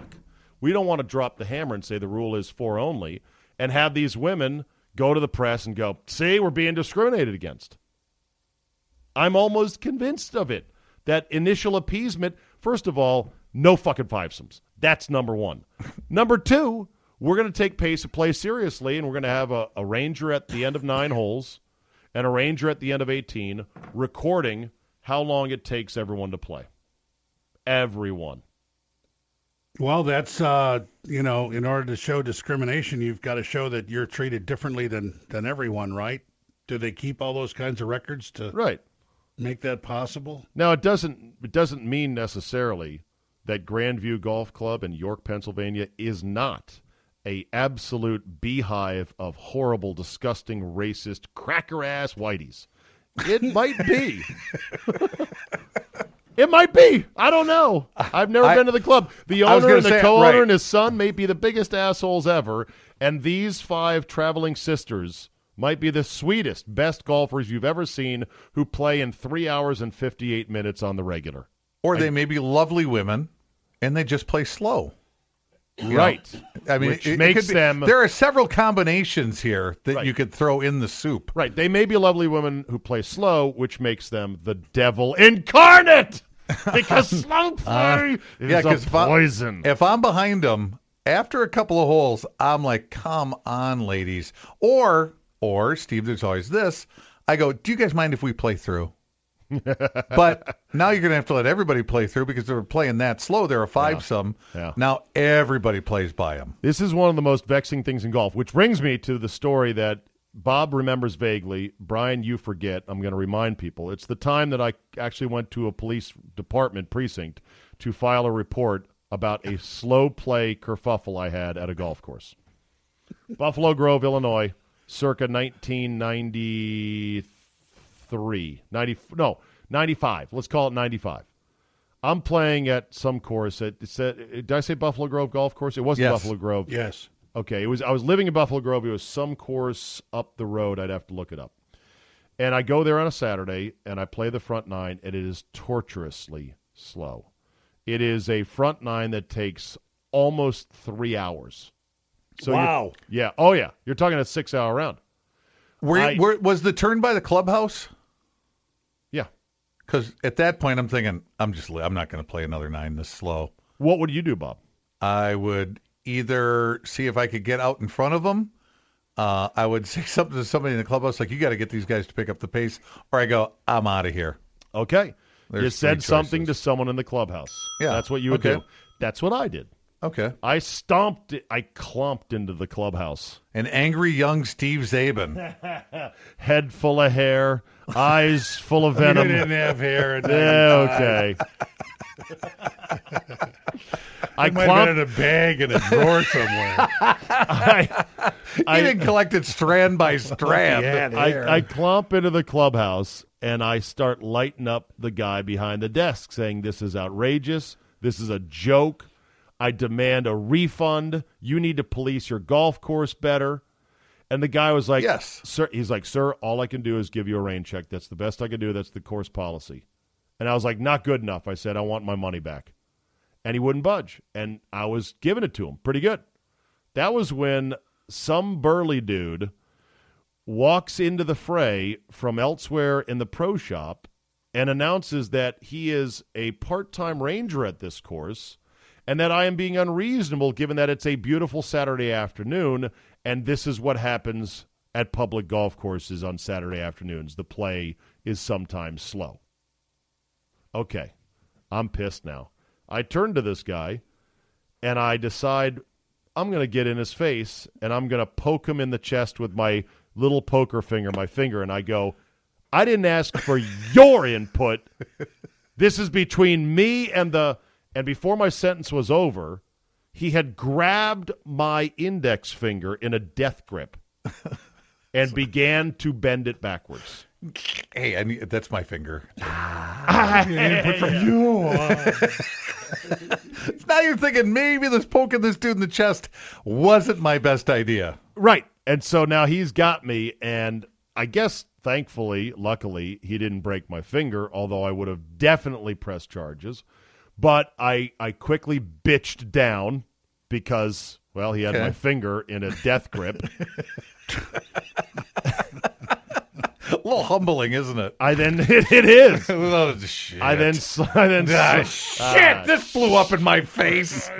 Speaker 2: we don't want to drop the hammer and say the rule is four only, and have these women go to the press and go, see, we're being discriminated against. I'm almost convinced of it. That initial appeasement, first of all, no fucking fivesomes. That's number one. number two, we're going to take pace of play seriously, and we're going to have a, a ranger at the end of nine holes and a ranger at the end of 18 recording how long it takes everyone to play. Everyone.
Speaker 3: Well, that's uh, you know, in order to show discrimination, you've got to show that you're treated differently than than everyone, right? Do they keep all those kinds of records to
Speaker 2: Right.
Speaker 3: make that possible?
Speaker 2: Now it doesn't it doesn't mean necessarily that Grandview Golf Club in York, Pennsylvania is not a absolute beehive of horrible, disgusting, racist, cracker ass whiteys. It might be. it might be. I don't know. I've never
Speaker 4: I-
Speaker 2: been to the club. The owner and the co-owner
Speaker 4: right.
Speaker 2: and his son may be the biggest assholes ever, and these five traveling sisters might be the sweetest, best golfers you've ever seen who play in three hours and fifty-eight minutes on the regular.
Speaker 4: Or they may be lovely women, and they just play slow.
Speaker 2: Right.
Speaker 4: I mean,
Speaker 2: Which
Speaker 4: it- it
Speaker 2: makes
Speaker 4: could be-
Speaker 2: them
Speaker 4: There are several combinations here that
Speaker 2: Right.
Speaker 4: you could throw in the soup.
Speaker 2: right. They may be lovely women who play slow, which makes them the devil incarnate. Because slow play is
Speaker 4: Uh, yeah,
Speaker 2: a
Speaker 4: 'cause if I-
Speaker 2: poison.
Speaker 4: If I'm behind them after a couple of holes, I'm like, "Come on, ladies!" Or, or Steve, there's always this. I go, "Do you guys mind if we play through?" but now you're going to have to let everybody play through because they're playing that slow. There are a five some.
Speaker 2: Yeah.
Speaker 4: Now everybody plays by them.
Speaker 2: This is one of the most vexing things in golf, which brings me to the story that Bob remembers vaguely. Brian, you forget. I'm going to remind people. It's the time that I actually went to a police department precinct to file a report about a slow play kerfuffle I had at a golf course. Buffalo Grove, Illinois, circa 1993. 90, no, 95. Let's call it 95. I'm playing at some course. At, it's at, did I say Buffalo Grove Golf Course? It wasn't
Speaker 4: Yes.
Speaker 2: Buffalo Grove.
Speaker 3: Yes.
Speaker 2: Okay, it was. I was living in Buffalo Grove. It was some course up the road. I'd have to look it up. And I go there on a Saturday and I play the front nine, and it is torturously slow. It is a front nine that takes almost three hours. So
Speaker 3: Wow.
Speaker 2: yeah. Oh yeah. You're talking a six hour round.
Speaker 4: Were,
Speaker 2: I-
Speaker 4: were, was the turn by the clubhouse?
Speaker 2: Yeah.
Speaker 4: Because at that point, I'm thinking, I'm just, I'm not going to play another nine this slow.
Speaker 2: What would you do, Bob?
Speaker 4: I would either see if I could get out in front of them. Uh, I would say something to somebody in the clubhouse, like, you got to get these guys to pick up the pace. Or I go, I'm out of here.
Speaker 2: Okay. you said something to someone in the clubhouse.
Speaker 4: Yeah.
Speaker 2: That's what you would
Speaker 4: Okay.
Speaker 2: do. That's what I did.
Speaker 4: Okay.
Speaker 2: I stomped it. I clomped into the clubhouse.
Speaker 4: An angry young Steve Czaban.
Speaker 2: Head full of hair, eyes full of
Speaker 3: You
Speaker 2: venom.
Speaker 3: didn't have hair.
Speaker 2: Yeah, okay. I
Speaker 3: It might have been in a bag in a drawer somewhere.
Speaker 2: I,
Speaker 4: he
Speaker 2: I,
Speaker 4: didn't collect it strand by strand.
Speaker 3: He had.
Speaker 2: I, I clomp into the clubhouse and I start lighting up the guy behind the desk, saying, This is outrageous. This is a joke. I demand a refund. You need to police your golf course better. And the guy was like,
Speaker 4: Yes.
Speaker 2: Sir, he's like, Sir, all I can do is give you a rain check. That's the best I can do. That's the course policy. And I was like, Not good enough. I said, I want my money back. And he wouldn't budge. And I was giving it to him pretty good. That was when some burly dude walks into the fray from elsewhere in the pro shop and announces that he is a part time ranger at this course and that I am being unreasonable given that it's a beautiful Saturday afternoon and this is what happens at public golf courses on Saturday afternoons. The play is sometimes slow. Okay, I'm pissed now. I turn to this guy and I decide I'm going to get in his face and I'm going to poke him in the chest with my little poker finger, my finger, and I go, I didn't ask for your input. This is between me and the. And before my sentence was over, he had grabbed my index finger in a death grip and began to bend it backwards.
Speaker 4: Hey, I need, that's my finger.
Speaker 3: Input from you.
Speaker 4: Now you're thinking maybe this poking this dude in the chest wasn't my best idea.
Speaker 2: Right. And so now he's got me, and I guess thankfully, luckily, he didn't break my finger, although I would have definitely pressed charges. But I, I quickly bitched down because, well, he had
Speaker 4: Okay.
Speaker 2: my finger in a death grip.
Speaker 4: A little humbling, isn't it?
Speaker 2: I then, it, it is.
Speaker 4: Oh, shit.
Speaker 2: I then, s- I then,
Speaker 4: Ah, shit!
Speaker 2: ah,
Speaker 4: this blew up in my face.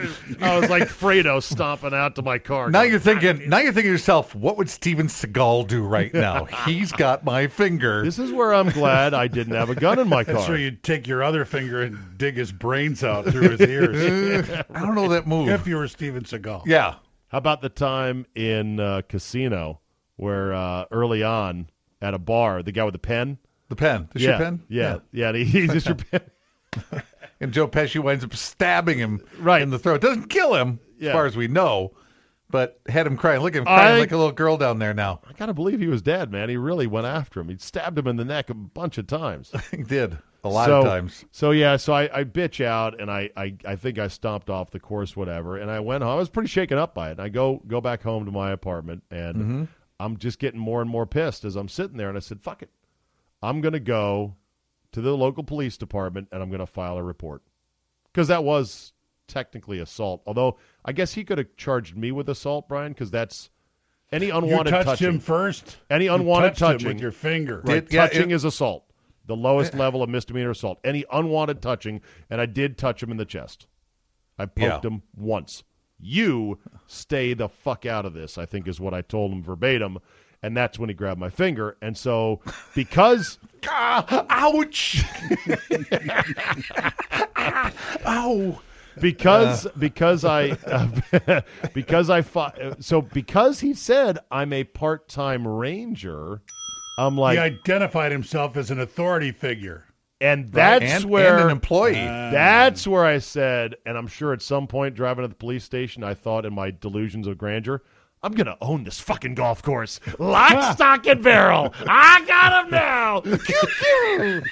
Speaker 2: I was like Fredo stomping out to my car.
Speaker 4: Now
Speaker 2: going,
Speaker 4: you're thinking. Now you're thinking to yourself, what would Steven Seagal do right now? He's got my finger.
Speaker 2: This is where I'm glad I didn't have a gun in my car.
Speaker 3: that's where you take your other finger and dig his brains out through his ears.
Speaker 4: I don't know that move.
Speaker 3: if you were Steven Seagal.
Speaker 4: yeah.
Speaker 2: How about the time in uh, casino where uh, early on at a bar, the guy with the pen?
Speaker 4: The pen. The
Speaker 2: yeah,
Speaker 4: pen?
Speaker 2: Yeah, yeah. and he, he's just your pen.
Speaker 4: And Joe Pesci winds up stabbing him
Speaker 2: Right.
Speaker 4: in the throat. Doesn't kill him,
Speaker 2: Yeah.
Speaker 4: as far as we know, but had him crying. Look at him crying
Speaker 2: I-
Speaker 4: like a little girl down there now.
Speaker 2: I gotta believe he was dead, man. He really went after him. He stabbed him in the neck a bunch of times.
Speaker 4: he did. A lot
Speaker 2: so,
Speaker 4: of times.
Speaker 2: So yeah, so I, I bitch out and I, I, I think I stomped off the course, whatever, and I went home. I was pretty shaken up by it. And I go go back home to my apartment and
Speaker 4: Mm-hmm.
Speaker 2: I'm just getting more and more pissed as I'm sitting there and I said, Fuck it. I'm gonna go to the local police department and I'm gonna file a report. Because that was technically assault. Although I guess he could have charged me with assault, Brian, because that's any unwanted
Speaker 3: You
Speaker 2: unwanted
Speaker 3: touched
Speaker 2: touching.
Speaker 3: him first.
Speaker 2: Any
Speaker 3: You
Speaker 2: unwanted
Speaker 3: him
Speaker 2: touching.
Speaker 3: with your finger.
Speaker 2: Right,
Speaker 4: Did- yeah,
Speaker 2: touching
Speaker 4: it-
Speaker 2: is assault. The lowest level of misdemeanor assault. Any unwanted touching, and I did touch him in the chest. I poked
Speaker 4: Yeah.
Speaker 2: him once. You stay the fuck out of this, I think is what I told him verbatim. And that's when he grabbed my finger. And so, because
Speaker 4: Ah, ouch! Ow!
Speaker 2: because because I uh, because I fought, so because he said I'm a part time ranger, I'm like he
Speaker 3: identified himself as an authority figure.
Speaker 2: And that's
Speaker 4: and,
Speaker 2: where
Speaker 4: and an employee. Ah.
Speaker 2: That's where I said, and I'm sure at some point driving to the police station, I thought in my delusions of grandeur, I'm gonna own this fucking golf course, lock, stock, and barrel. I got him now. Pew, pew.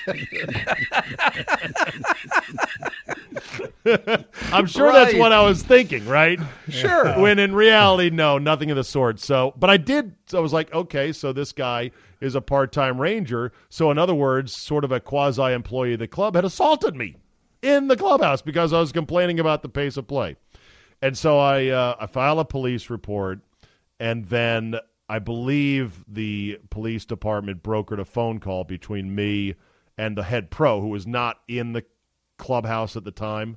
Speaker 2: I'm sure that's what I was thinking, right?
Speaker 4: Sure.
Speaker 2: When in reality, no, nothing of the sort. So, but I did. So I was like, okay, so this guy is a part-time ranger. So, in other words, sort of a quasi-employee of the club had assaulted me in the clubhouse because I was complaining about the pace of play. And so I uh, I file a police report, and then I believe the police department brokered a phone call between me and the head pro, who was not in the clubhouse at the time,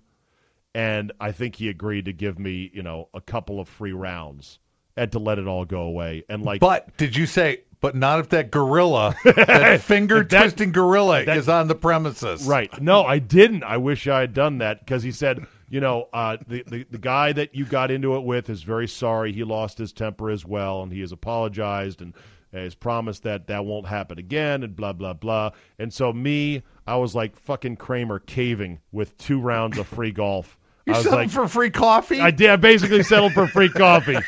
Speaker 2: and I think he agreed to give me you know a couple of free rounds and to let it all go away. And like,
Speaker 4: But did you say? But not if that gorilla, that finger twisting gorilla,
Speaker 2: that-
Speaker 4: is on the premises.
Speaker 2: Right. No, I didn't. I wish I had done that because he said, you know, uh, the, the the guy that you got into it with is very sorry. He lost his temper as well, and he has apologized and has promised that that won't happen again, and blah blah blah. And so me, I was like fucking Kramer caving with two rounds of free golf.
Speaker 4: You
Speaker 2: I was
Speaker 4: settled
Speaker 2: like,
Speaker 4: for free coffee?
Speaker 2: I did. I basically settled for free coffee.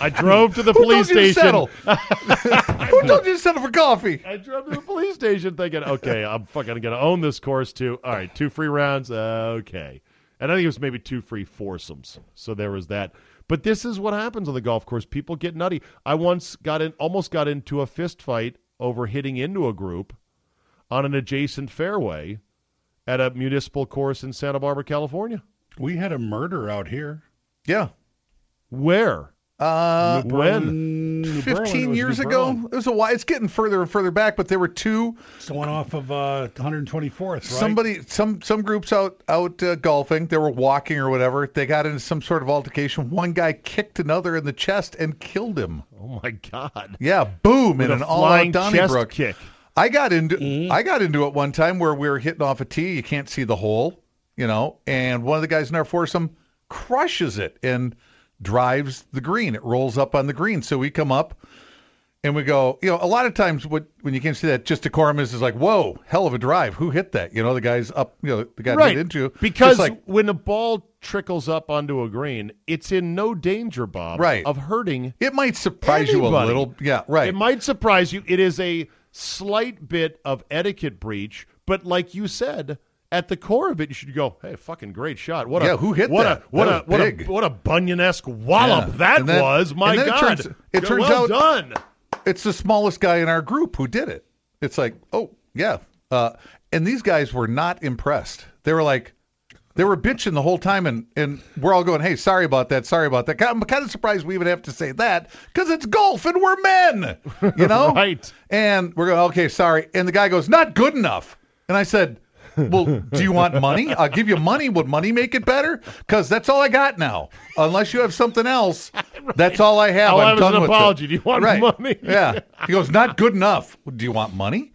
Speaker 2: I drove to the
Speaker 4: Who
Speaker 2: police
Speaker 4: told you to
Speaker 2: station.
Speaker 4: settle? Who told you to settle for coffee?
Speaker 2: I drove to the police station thinking, okay, I'm fucking gonna own this course too. All right, two free rounds, uh, okay. And I think it was maybe two free foursomes. So there was that. But this is what happens on the golf course. People get nutty. I once got in, almost got into a fist fight over hitting into a group on an adjacent fairway at a municipal course in Santa Barbara, California.
Speaker 3: We had a murder out here.
Speaker 4: Yeah.
Speaker 2: Where?
Speaker 4: Uh,
Speaker 2: When?
Speaker 3: New Berlin, it
Speaker 4: 15 years ago. It was a while. It's getting further and further back, but there were two
Speaker 3: It's the one off of uh, 124th, right?
Speaker 4: somebody some some groups out out uh, golfing they were walking or whatever they got into some sort of altercation one guy kicked another in the chest and killed him
Speaker 2: Oh my God!
Speaker 4: yeah boom in
Speaker 2: With
Speaker 4: an all
Speaker 2: flying
Speaker 4: out
Speaker 2: chest
Speaker 4: Donnybrook
Speaker 2: kick.
Speaker 4: I got into I got into it one time where we were hitting off a tee you can't see the hole you know and one of the guys in our foursome crushes it and drives the green it rolls up on the green so we come up and we go, you know, a lot of times what, when you can't see that, just decorum is, is like, whoa, hell of a drive. Who hit that? You know, the guy's up, you know, the guy
Speaker 2: right.
Speaker 4: hit into.
Speaker 2: Because
Speaker 4: like,
Speaker 2: when a ball trickles up onto a green, it's in no danger, Bob,
Speaker 4: Right.
Speaker 2: of hurting.
Speaker 4: it might surprise you a little. Yeah, right.
Speaker 2: It might surprise you. It is a slight bit of etiquette breach, but like you said, at the core of it, you should go, "Hey, fucking great shot! What
Speaker 4: Yeah,
Speaker 2: a
Speaker 4: who hit
Speaker 2: what
Speaker 4: that?
Speaker 2: a what
Speaker 4: That
Speaker 2: a what
Speaker 4: big.
Speaker 2: a what a Bunyan-esque wallop
Speaker 4: Yeah.
Speaker 2: that
Speaker 4: then-
Speaker 2: was! My
Speaker 4: then it
Speaker 2: God,
Speaker 4: turns- it turns
Speaker 2: well
Speaker 4: out-
Speaker 2: done.
Speaker 4: it's the smallest guy in our group who did it. It's like, oh, yeah. Uh, and these guys were not impressed. They were like, they were bitching the whole time, and, and we're all going, hey, sorry about that, sorry about that. I'm kind of surprised we even have to say that because it's golf and we're men, you know?
Speaker 2: Right.
Speaker 4: And we're going, okay, sorry. And the guy goes, not good enough. And I said, well, do you want money? I'll give you money. Would money make it better? Because that's all I got now. Unless you have something else, that's all I have.
Speaker 2: All I
Speaker 4: I'm
Speaker 2: have
Speaker 4: done
Speaker 2: an
Speaker 4: with it.
Speaker 2: apology. Do you want
Speaker 4: right.
Speaker 2: money?
Speaker 4: Yeah. He goes, not good enough. Do you want money?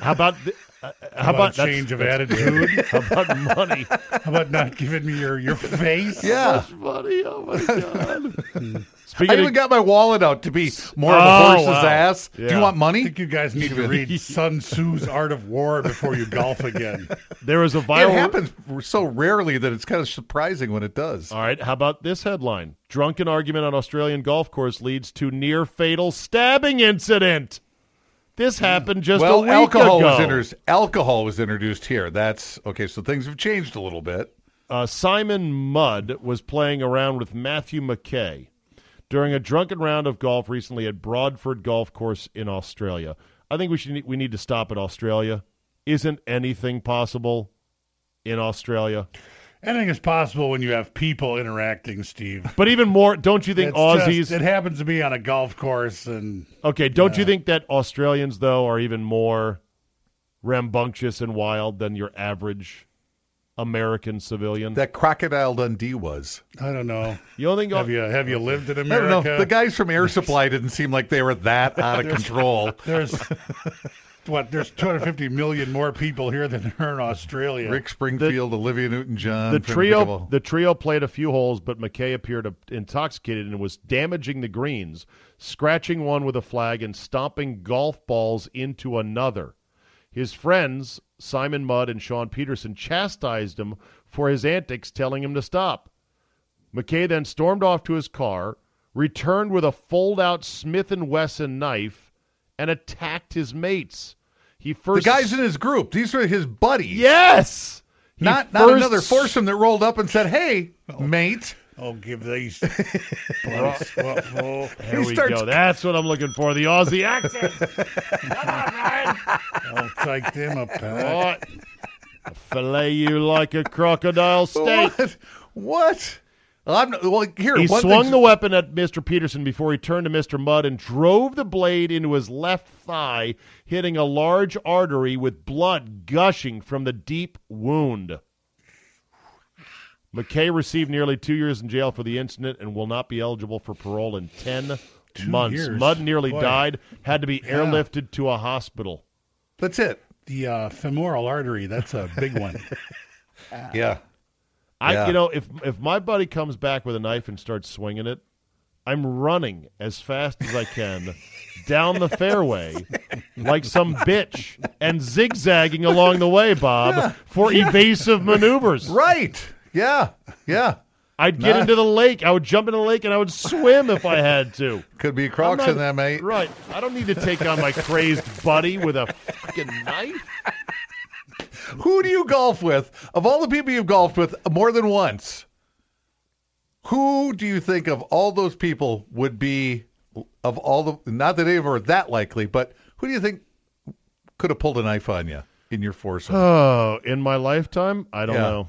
Speaker 2: How about the, uh, how,
Speaker 3: How
Speaker 2: about
Speaker 3: about
Speaker 2: that's-
Speaker 3: change of attitude?
Speaker 2: How about money?
Speaker 3: How about not giving me your, your face?
Speaker 4: Yeah.
Speaker 2: That's funny. Oh my God.
Speaker 4: I even
Speaker 2: of,
Speaker 4: got my wallet out to be more of a
Speaker 2: Oh,
Speaker 4: horse's
Speaker 2: wow.
Speaker 4: ass. Do you want money?
Speaker 3: I think you guys need to read Sun Tzu's Art of War before you golf again.
Speaker 2: there was a
Speaker 4: It
Speaker 2: viral.
Speaker 4: happens so rarely that it's kind of surprising when it does.
Speaker 2: All right, how about this headline? Drunken argument on Australian golf course leads to near fatal stabbing incident. This happened just a
Speaker 4: well,
Speaker 2: week
Speaker 4: alcohol
Speaker 2: ago.
Speaker 4: was introduced. Alcohol was introduced here. That's okay. So things have changed a little bit.
Speaker 2: uh, Simon Mudd was playing around with Matthew McKay during a drunken round of golf recently at Broadford Golf Course in Australia. I think we should we need to stop at Australia. Isn't anything possible in Australia?
Speaker 3: Anything is possible when you have people interacting, Steve.
Speaker 2: But even more, don't you think
Speaker 3: It's
Speaker 2: Aussies?
Speaker 3: just- it happens to be on a golf course, and
Speaker 2: Okay, don't you uh, think that Australians though are even more rambunctious and wild than your average American civilian?
Speaker 4: That Crocodile Dundee was.
Speaker 3: I don't know.
Speaker 2: you don't think?
Speaker 3: Have you have you lived in
Speaker 4: I don't
Speaker 3: America?
Speaker 4: know. The guys from Air Supply didn't seem like they were that out of control.
Speaker 3: There's what? There's 250 million more people here than there are in Australia.
Speaker 4: Rick Springfield, Olivia Newton-John.
Speaker 2: the trio
Speaker 4: Pickleball.
Speaker 2: the trio played a few holes, but McKay appeared intoxicated and was damaging the greens, scratching one with a flag and stomping golf balls into another. His friends, Simon Mudd and Sean Peterson, chastised him for his antics, telling him to stop. McKay then stormed off to his car, returned with a fold-out Smith and Wesson knife, and attacked his mates. He first the
Speaker 4: guys in his group. These are his buddies.
Speaker 2: Yes.
Speaker 4: not not
Speaker 2: first-
Speaker 4: another foursome that rolled up and said, "Hey, mate."
Speaker 3: Oh, give these. bloody squat-
Speaker 2: There
Speaker 4: He
Speaker 2: we
Speaker 4: starts-
Speaker 2: go. That's what I'm looking for. The Aussie accent.
Speaker 3: I'll take them a pack.
Speaker 2: What? Fillet you like a crocodile steak.
Speaker 4: What? What? I'm well. Here,
Speaker 2: He
Speaker 4: one
Speaker 2: swung
Speaker 4: thing's-
Speaker 2: the weapon at Mr. Peterson before he turned to Mr. Mudd and drove the blade into his left thigh, hitting a large artery with blood gushing from the deep wound. McKay received nearly two years in jail for the incident and will not be eligible for parole in 10 months.
Speaker 3: years?
Speaker 2: Mudd nearly
Speaker 3: Boy.
Speaker 2: died, had to be airlifted to a hospital.
Speaker 4: That's it.
Speaker 3: The uh, femoral artery, that's a big one.
Speaker 4: Yeah.
Speaker 2: I,
Speaker 4: Yeah.
Speaker 2: you know, if if my buddy comes back with a knife and starts swinging it, I'm running as fast as I can down the fairway like some bitch and zigzagging along the way, Bob, for evasive maneuvers.
Speaker 4: Right. Yeah. Yeah.
Speaker 2: I'd get into the lake. I would jump in the lake and I would swim if I had to.
Speaker 4: Could be
Speaker 2: I'm
Speaker 4: Crocs
Speaker 2: not-
Speaker 4: in that, mate.
Speaker 2: Right. I don't need to take on my crazed buddy with a fucking knife.
Speaker 4: Who do you golf with? Of all the people you've golfed with more than once, who do you think of all those people would be of all the not that them are that likely, but who do you think could have pulled a knife on you in your foursome?
Speaker 2: Oh, in my lifetime, I don't
Speaker 4: Yeah.
Speaker 2: know.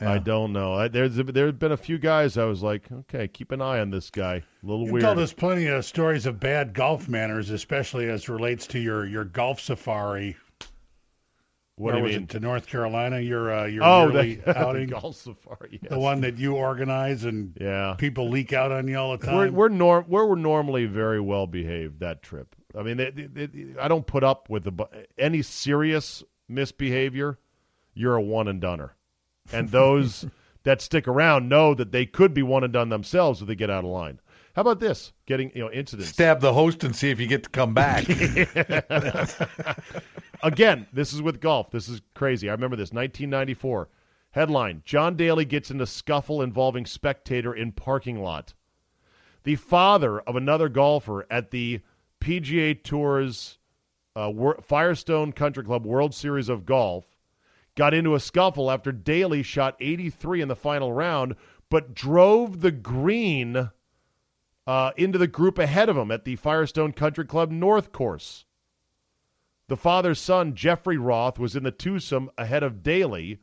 Speaker 2: I don't know. I, there's there's been a few guys I was like, okay, keep an eye on this guy. A little
Speaker 3: You've
Speaker 2: weird.
Speaker 3: told us plenty of stories of bad golf manners, especially as relates to your, your golf safari.
Speaker 2: what
Speaker 3: Where
Speaker 2: do you
Speaker 3: was
Speaker 2: mean?
Speaker 3: it? To North Carolina, your uh, your
Speaker 2: Oh,
Speaker 3: yearly outing,
Speaker 2: golf safari. Yes.
Speaker 3: the one that you organize, and
Speaker 2: Yeah.
Speaker 3: people leak out on you all the time.
Speaker 2: We're we're norm we're, we're normally very well behaved that trip. I mean, I don't put up with the, any serious misbehavior. You're a one and doneer, and those that stick around know that they could be one and done themselves if they get out of line. How about this? Getting you know incidents.
Speaker 4: Stab the host and see if you get to come back.
Speaker 2: Again, this is with golf. This is crazy. I remember this. 1994. Headline John Daly gets into scuffle involving spectator in parking lot. The father of another golfer at the PGA Tour's uh, Firestone Country Club World Series of Golf got into a scuffle after Daly shot 83 in the final round, but drove the green uh, into the group ahead of him at the Firestone Country Club North Course. The father's son, Jeffrey Roth, was in the twosome ahead of Daly,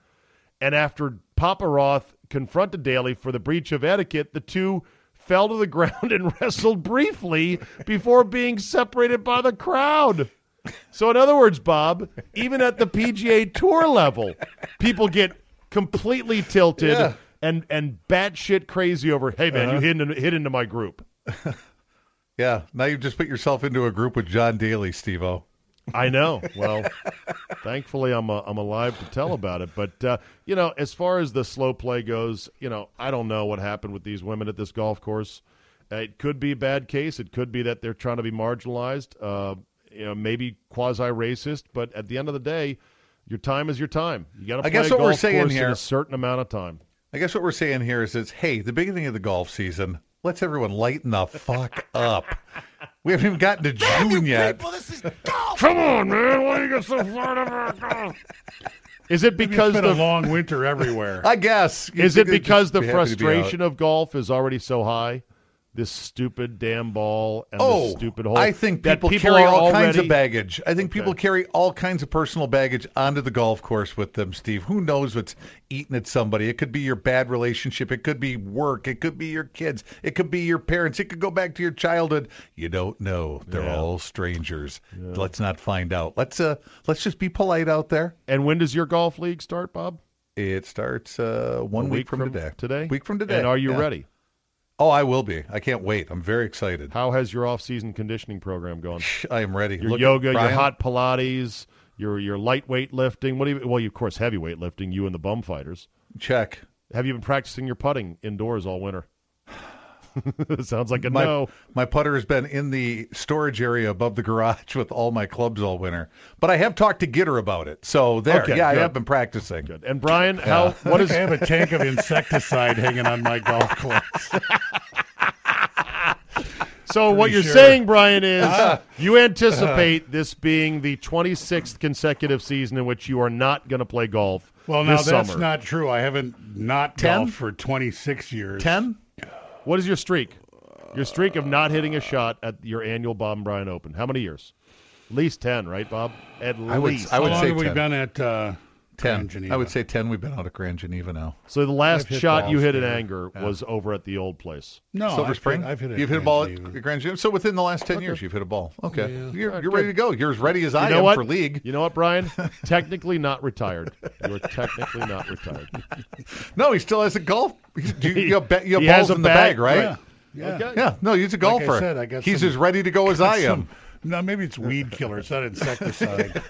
Speaker 2: and after Papa Roth confronted Daly for the breach of etiquette, the two fell to the ground and wrestled briefly before being separated by the crowd. So, in other words, Bob, even at the PGA Tour level, people get completely tilted
Speaker 4: Yeah.
Speaker 2: and and batshit crazy over. Hey, man, you hit into, hit into my group.
Speaker 4: yeah. Now you've just put yourself into a group with John Daly, Steve O.
Speaker 2: I know. Well, thankfully, I'm uh, I'm alive to tell about it. But uh, you know, as far as the slow play goes, you know, I don't know what happened with these women at this golf course. It could be a bad case. It could be that they're trying to be marginalized. Uh, you know, maybe quasi racist. But at the end of the day, your time is your time. You got to play
Speaker 4: I guess
Speaker 2: a
Speaker 4: what we're
Speaker 2: golf
Speaker 4: saying
Speaker 2: course in a certain amount of time.
Speaker 4: I guess what we're saying here is it's hey, the beginning of the golf season, let's everyone lighten the fuck up. We haven't even gotten to June yet.
Speaker 2: Come on, man! Why you get so fired up about golf? Is it because
Speaker 3: it's been
Speaker 2: the
Speaker 3: a long winter everywhere.
Speaker 4: I guess.
Speaker 2: Is it because
Speaker 4: just
Speaker 2: the
Speaker 4: be be
Speaker 2: frustration of golf is already so high? This stupid damn ball and
Speaker 4: Oh,
Speaker 2: this stupid hole.
Speaker 4: I think
Speaker 2: that
Speaker 4: people,
Speaker 2: people
Speaker 4: carry
Speaker 2: are
Speaker 4: all kinds of baggage. I think people carry all kinds of personal baggage onto the golf course with them, Steve. Who knows what's eating at somebody? It could be your bad relationship. It could be work. It could be your kids. It could be your parents. It could go back to your childhood. You don't know. They're
Speaker 2: Yeah.
Speaker 4: all strangers. Let's not find out. Let's uh let's just be polite out there.
Speaker 2: And when does your golf league start, Bob?
Speaker 4: It starts uh one
Speaker 2: A
Speaker 4: week, from, today.
Speaker 2: Today.
Speaker 4: Week from today.
Speaker 2: And are you
Speaker 4: Yeah.
Speaker 2: ready?
Speaker 4: Oh, I will be. I can't wait. I'm very excited.
Speaker 2: How has your off-season conditioning program gone?
Speaker 4: I am ready.
Speaker 2: Your
Speaker 4: Look
Speaker 2: yoga, your hot Pilates, your your lightweight lifting. What do you? Well, you, of course, heavyweight lifting. You and the bum fighters.
Speaker 4: check.
Speaker 2: Have you been practicing your putting indoors all winter? Sounds like a
Speaker 4: My,
Speaker 2: no.
Speaker 4: my putter has been in the storage area above the garage with all my clubs all winter. But I have talked to Gitter about it. So there,
Speaker 2: Okay,
Speaker 4: yeah,
Speaker 2: good.
Speaker 4: I have been practicing.
Speaker 2: Good. And Brian, how? What is?
Speaker 3: I have a tank of insecticide hanging on my golf clubs.
Speaker 2: So what you're
Speaker 3: sure.
Speaker 2: saying, Brian, is you anticipate this being the 26th consecutive season in which you are not going to play golf.
Speaker 3: Well, now
Speaker 2: this
Speaker 3: that's
Speaker 2: summer.
Speaker 3: not true. I haven't not
Speaker 4: Ten?
Speaker 3: golfed for 26 years.
Speaker 4: Ten?
Speaker 2: What is your streak? Your streak of not hitting a shot at your annual Bob and Brian Open. How many years? At least 10, right, Bob? At
Speaker 4: I would-
Speaker 2: least.
Speaker 4: I
Speaker 3: How
Speaker 4: would
Speaker 3: long
Speaker 4: say
Speaker 3: have we
Speaker 4: 10.
Speaker 3: been at uh,
Speaker 4: Ten.
Speaker 3: Grand Geneva?
Speaker 4: I would say ten. We've been out of Grand Geneva now.
Speaker 2: so the last shot you hit in
Speaker 3: there.
Speaker 2: anger was over at the old place.
Speaker 3: no.
Speaker 4: Silver
Speaker 3: I've
Speaker 4: Spring.
Speaker 3: Hit, I've hit it
Speaker 4: You've hit a ball
Speaker 3: Grand
Speaker 4: at Grand Geneva. So within the last ten years, you've hit a ball. Okay,
Speaker 3: Yeah.
Speaker 4: you're,
Speaker 2: All right,
Speaker 4: you're ready to go. You're as ready as I
Speaker 2: You know
Speaker 4: am
Speaker 2: what?
Speaker 4: for league.
Speaker 2: You know what, Brian? technically not retired. You're technically not retired.
Speaker 4: No, he still has a golf. You, you have, you have
Speaker 2: He
Speaker 4: balls
Speaker 2: has a
Speaker 4: in the
Speaker 2: bag,
Speaker 4: bag, right?
Speaker 3: Yeah. Yeah.
Speaker 2: Okay.
Speaker 4: Yeah, no, he's a
Speaker 3: Like
Speaker 4: golfer.
Speaker 3: I said, I got
Speaker 4: he's
Speaker 3: some-
Speaker 4: as ready to go as I am.
Speaker 3: Some- no, maybe it's weed killer. It's not insecticide.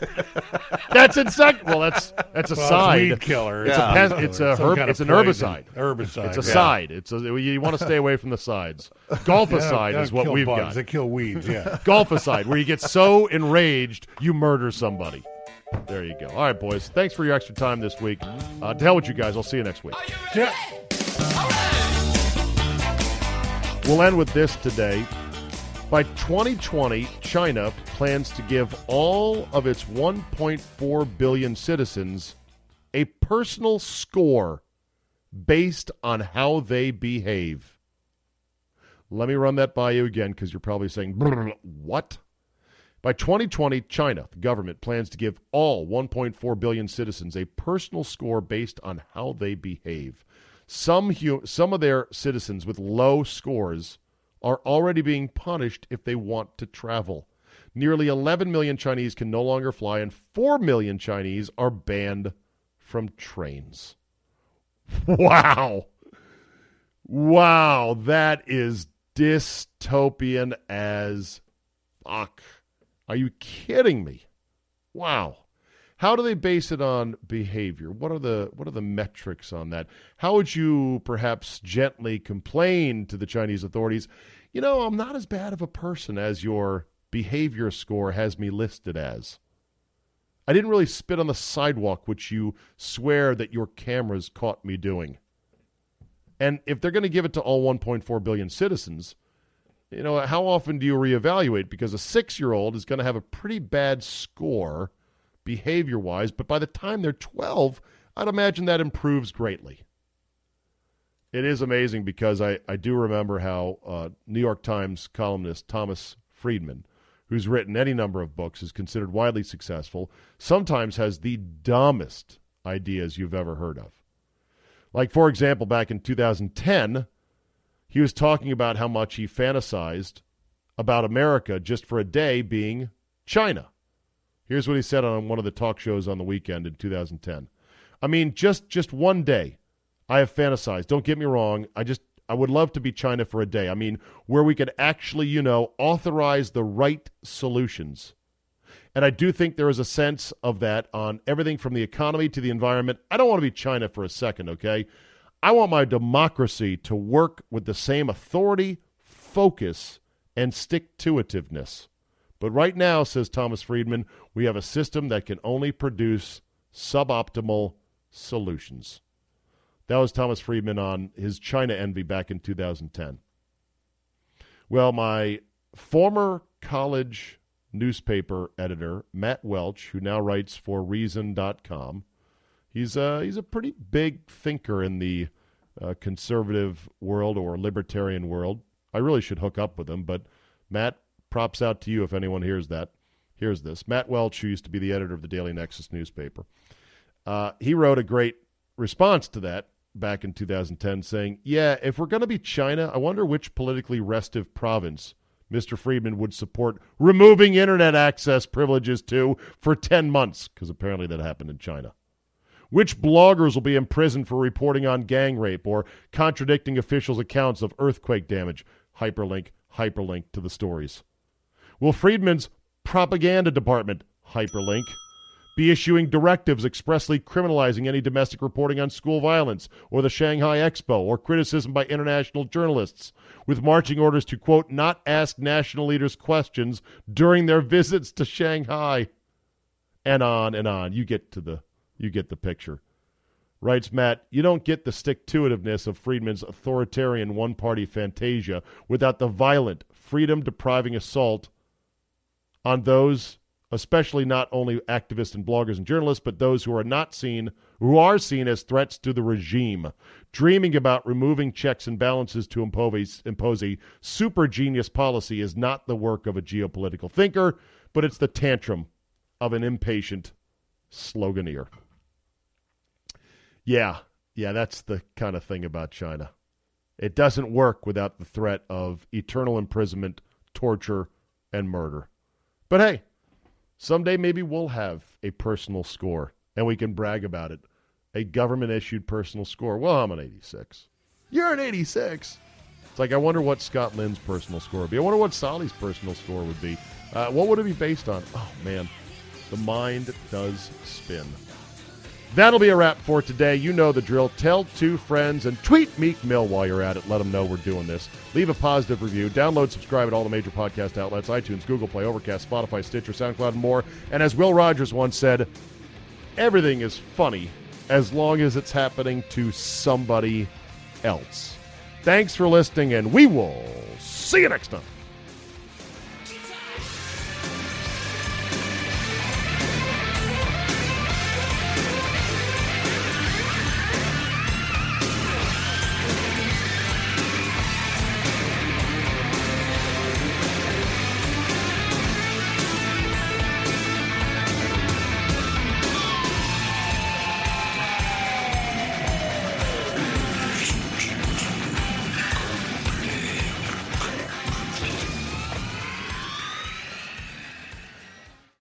Speaker 2: That's insect. Well, that's that's a
Speaker 3: Well, it's
Speaker 2: side.
Speaker 3: weed killer.
Speaker 2: It's
Speaker 4: Yeah.
Speaker 2: a pest, it's a herb,
Speaker 3: kind
Speaker 2: it's an
Speaker 3: poison.
Speaker 2: herbicide.
Speaker 3: Herbicide.
Speaker 2: It's a
Speaker 3: yeah.
Speaker 2: side. It's a, you want to stay away from the sides. Golficide
Speaker 3: They
Speaker 2: is what we've
Speaker 3: bugs.
Speaker 2: got.
Speaker 3: They kill weeds. Yeah.
Speaker 2: Golficide, where you get so enraged you murder somebody. There you go. All right, boys. Thanks for your extra time this week. Uh, to hell with you guys. I'll see you next week.
Speaker 3: yeah.
Speaker 2: We'll end with this today. By 2020, China plans to give all of its 1.4 billion citizens a personal score based on how they behave. Let me run that by you again because you're probably saying, what? By 2020, China, the government, plans to give all 1.4 billion citizens a personal score based on how they behave. Some, hu- some of their citizens with low scores are already being punished if they want to travel. Nearly 11 million Chinese can no longer fly, and 4 million Chinese are banned from trains. Wow. Wow, that is dystopian as fuck. Are you kidding me? Wow. How do they base it on behavior? What are the what are the metrics on that? How would you perhaps gently complain to the Chinese authorities, you know, I'm not as bad of a person as your behavior score has me listed as. I didn't really spit on the sidewalk, which you swear that your cameras caught me doing. And if they're going to give it to all 1.4 billion citizens, you know, how often do you reevaluate? Because a six year old is going to have a pretty bad score behavior wise, but by the time they're 12, I'd imagine that improves greatly. It is amazing because I, I do remember how uh, New York Times columnist Thomas Friedman, who's written any number of books, is considered widely successful, sometimes has the dumbest ideas you've ever heard of. Like, for example, back in 2010, he was talking about how much he fantasized about America just for a day being China. Here's what he said on one of the talk shows on the weekend in 2010. I mean, just just one day, I have fantasized. Don't get me wrong. I just I would love to be China for a day. I mean, where we could actually, you know, authorize the right solutions. And I do think there is a sense of that on everything from the economy to the environment. I don't want to be China for a second, okay? I want my democracy to work with the same authority, focus, and stick to itiveness. But right now, says Thomas Friedman, we have a system that can only produce suboptimal solutions. That was Thomas Friedman on his China envy back in 2010. Well, my former college newspaper editor, Matt Welch, who now writes for Reason.com, he's a, he's a pretty big thinker in the uh, conservative world or libertarian world. I really should hook up with him, but Matt, props out to you if anyone hears that. Here's this. Matt Welch, who used to be the editor of the Daily Nexus newspaper, uh, he wrote a great response to that back in 2010 saying, Yeah, if we're going to be China, I wonder which politically restive province Mr. Friedman would support removing internet access privileges to for 10 months, because apparently that happened in China. Which bloggers will be imprisoned for reporting on gang rape or contradicting officials' accounts of earthquake damage? Hyperlink, hyperlink to the stories. Will Friedman's propaganda department, hyperlink, be issuing directives expressly criminalizing any domestic reporting on school violence or the Shanghai Expo or criticism by international journalists, with marching orders to, quote, not ask national leaders questions during their visits to Shanghai. And on and on. You get to the you get the picture. Writes Matt, you don't get the stick to itiveness of Friedman's authoritarian one party fantasia without the violent, freedom depriving assault on those, especially not only activists and bloggers and journalists, but those who are not seen, who are seen as threats to the regime. Dreaming about removing checks and balances to impose, a super genius policy is not the work of a geopolitical thinker, but it's the tantrum of an impatient sloganeer. Yeah, yeah, that's the kind of thing about China. It doesn't work without the threat of eternal imprisonment, torture, and murder. But hey, someday maybe we'll have a personal score and we can brag about it. A government issued personal score. Well, I'm an 86. You're an 86. It's like, I wonder what Scott Lynn's personal score would be. I wonder what Solly's personal score would be. Uh, what would it be based on? Oh, man. The mind does spin. That'll be a wrap for today. You know the drill. Tell two friends and tweet Meek Mill while you're at it. Let them know we're doing this. Leave a positive review. Download, subscribe at all the major podcast outlets iTunes, Google Play, Overcast, Spotify, Stitcher, SoundCloud, and more. And as Will Rogers once said, everything is funny as long as it's happening to somebody else. Thanks for listening, and we will see you next time.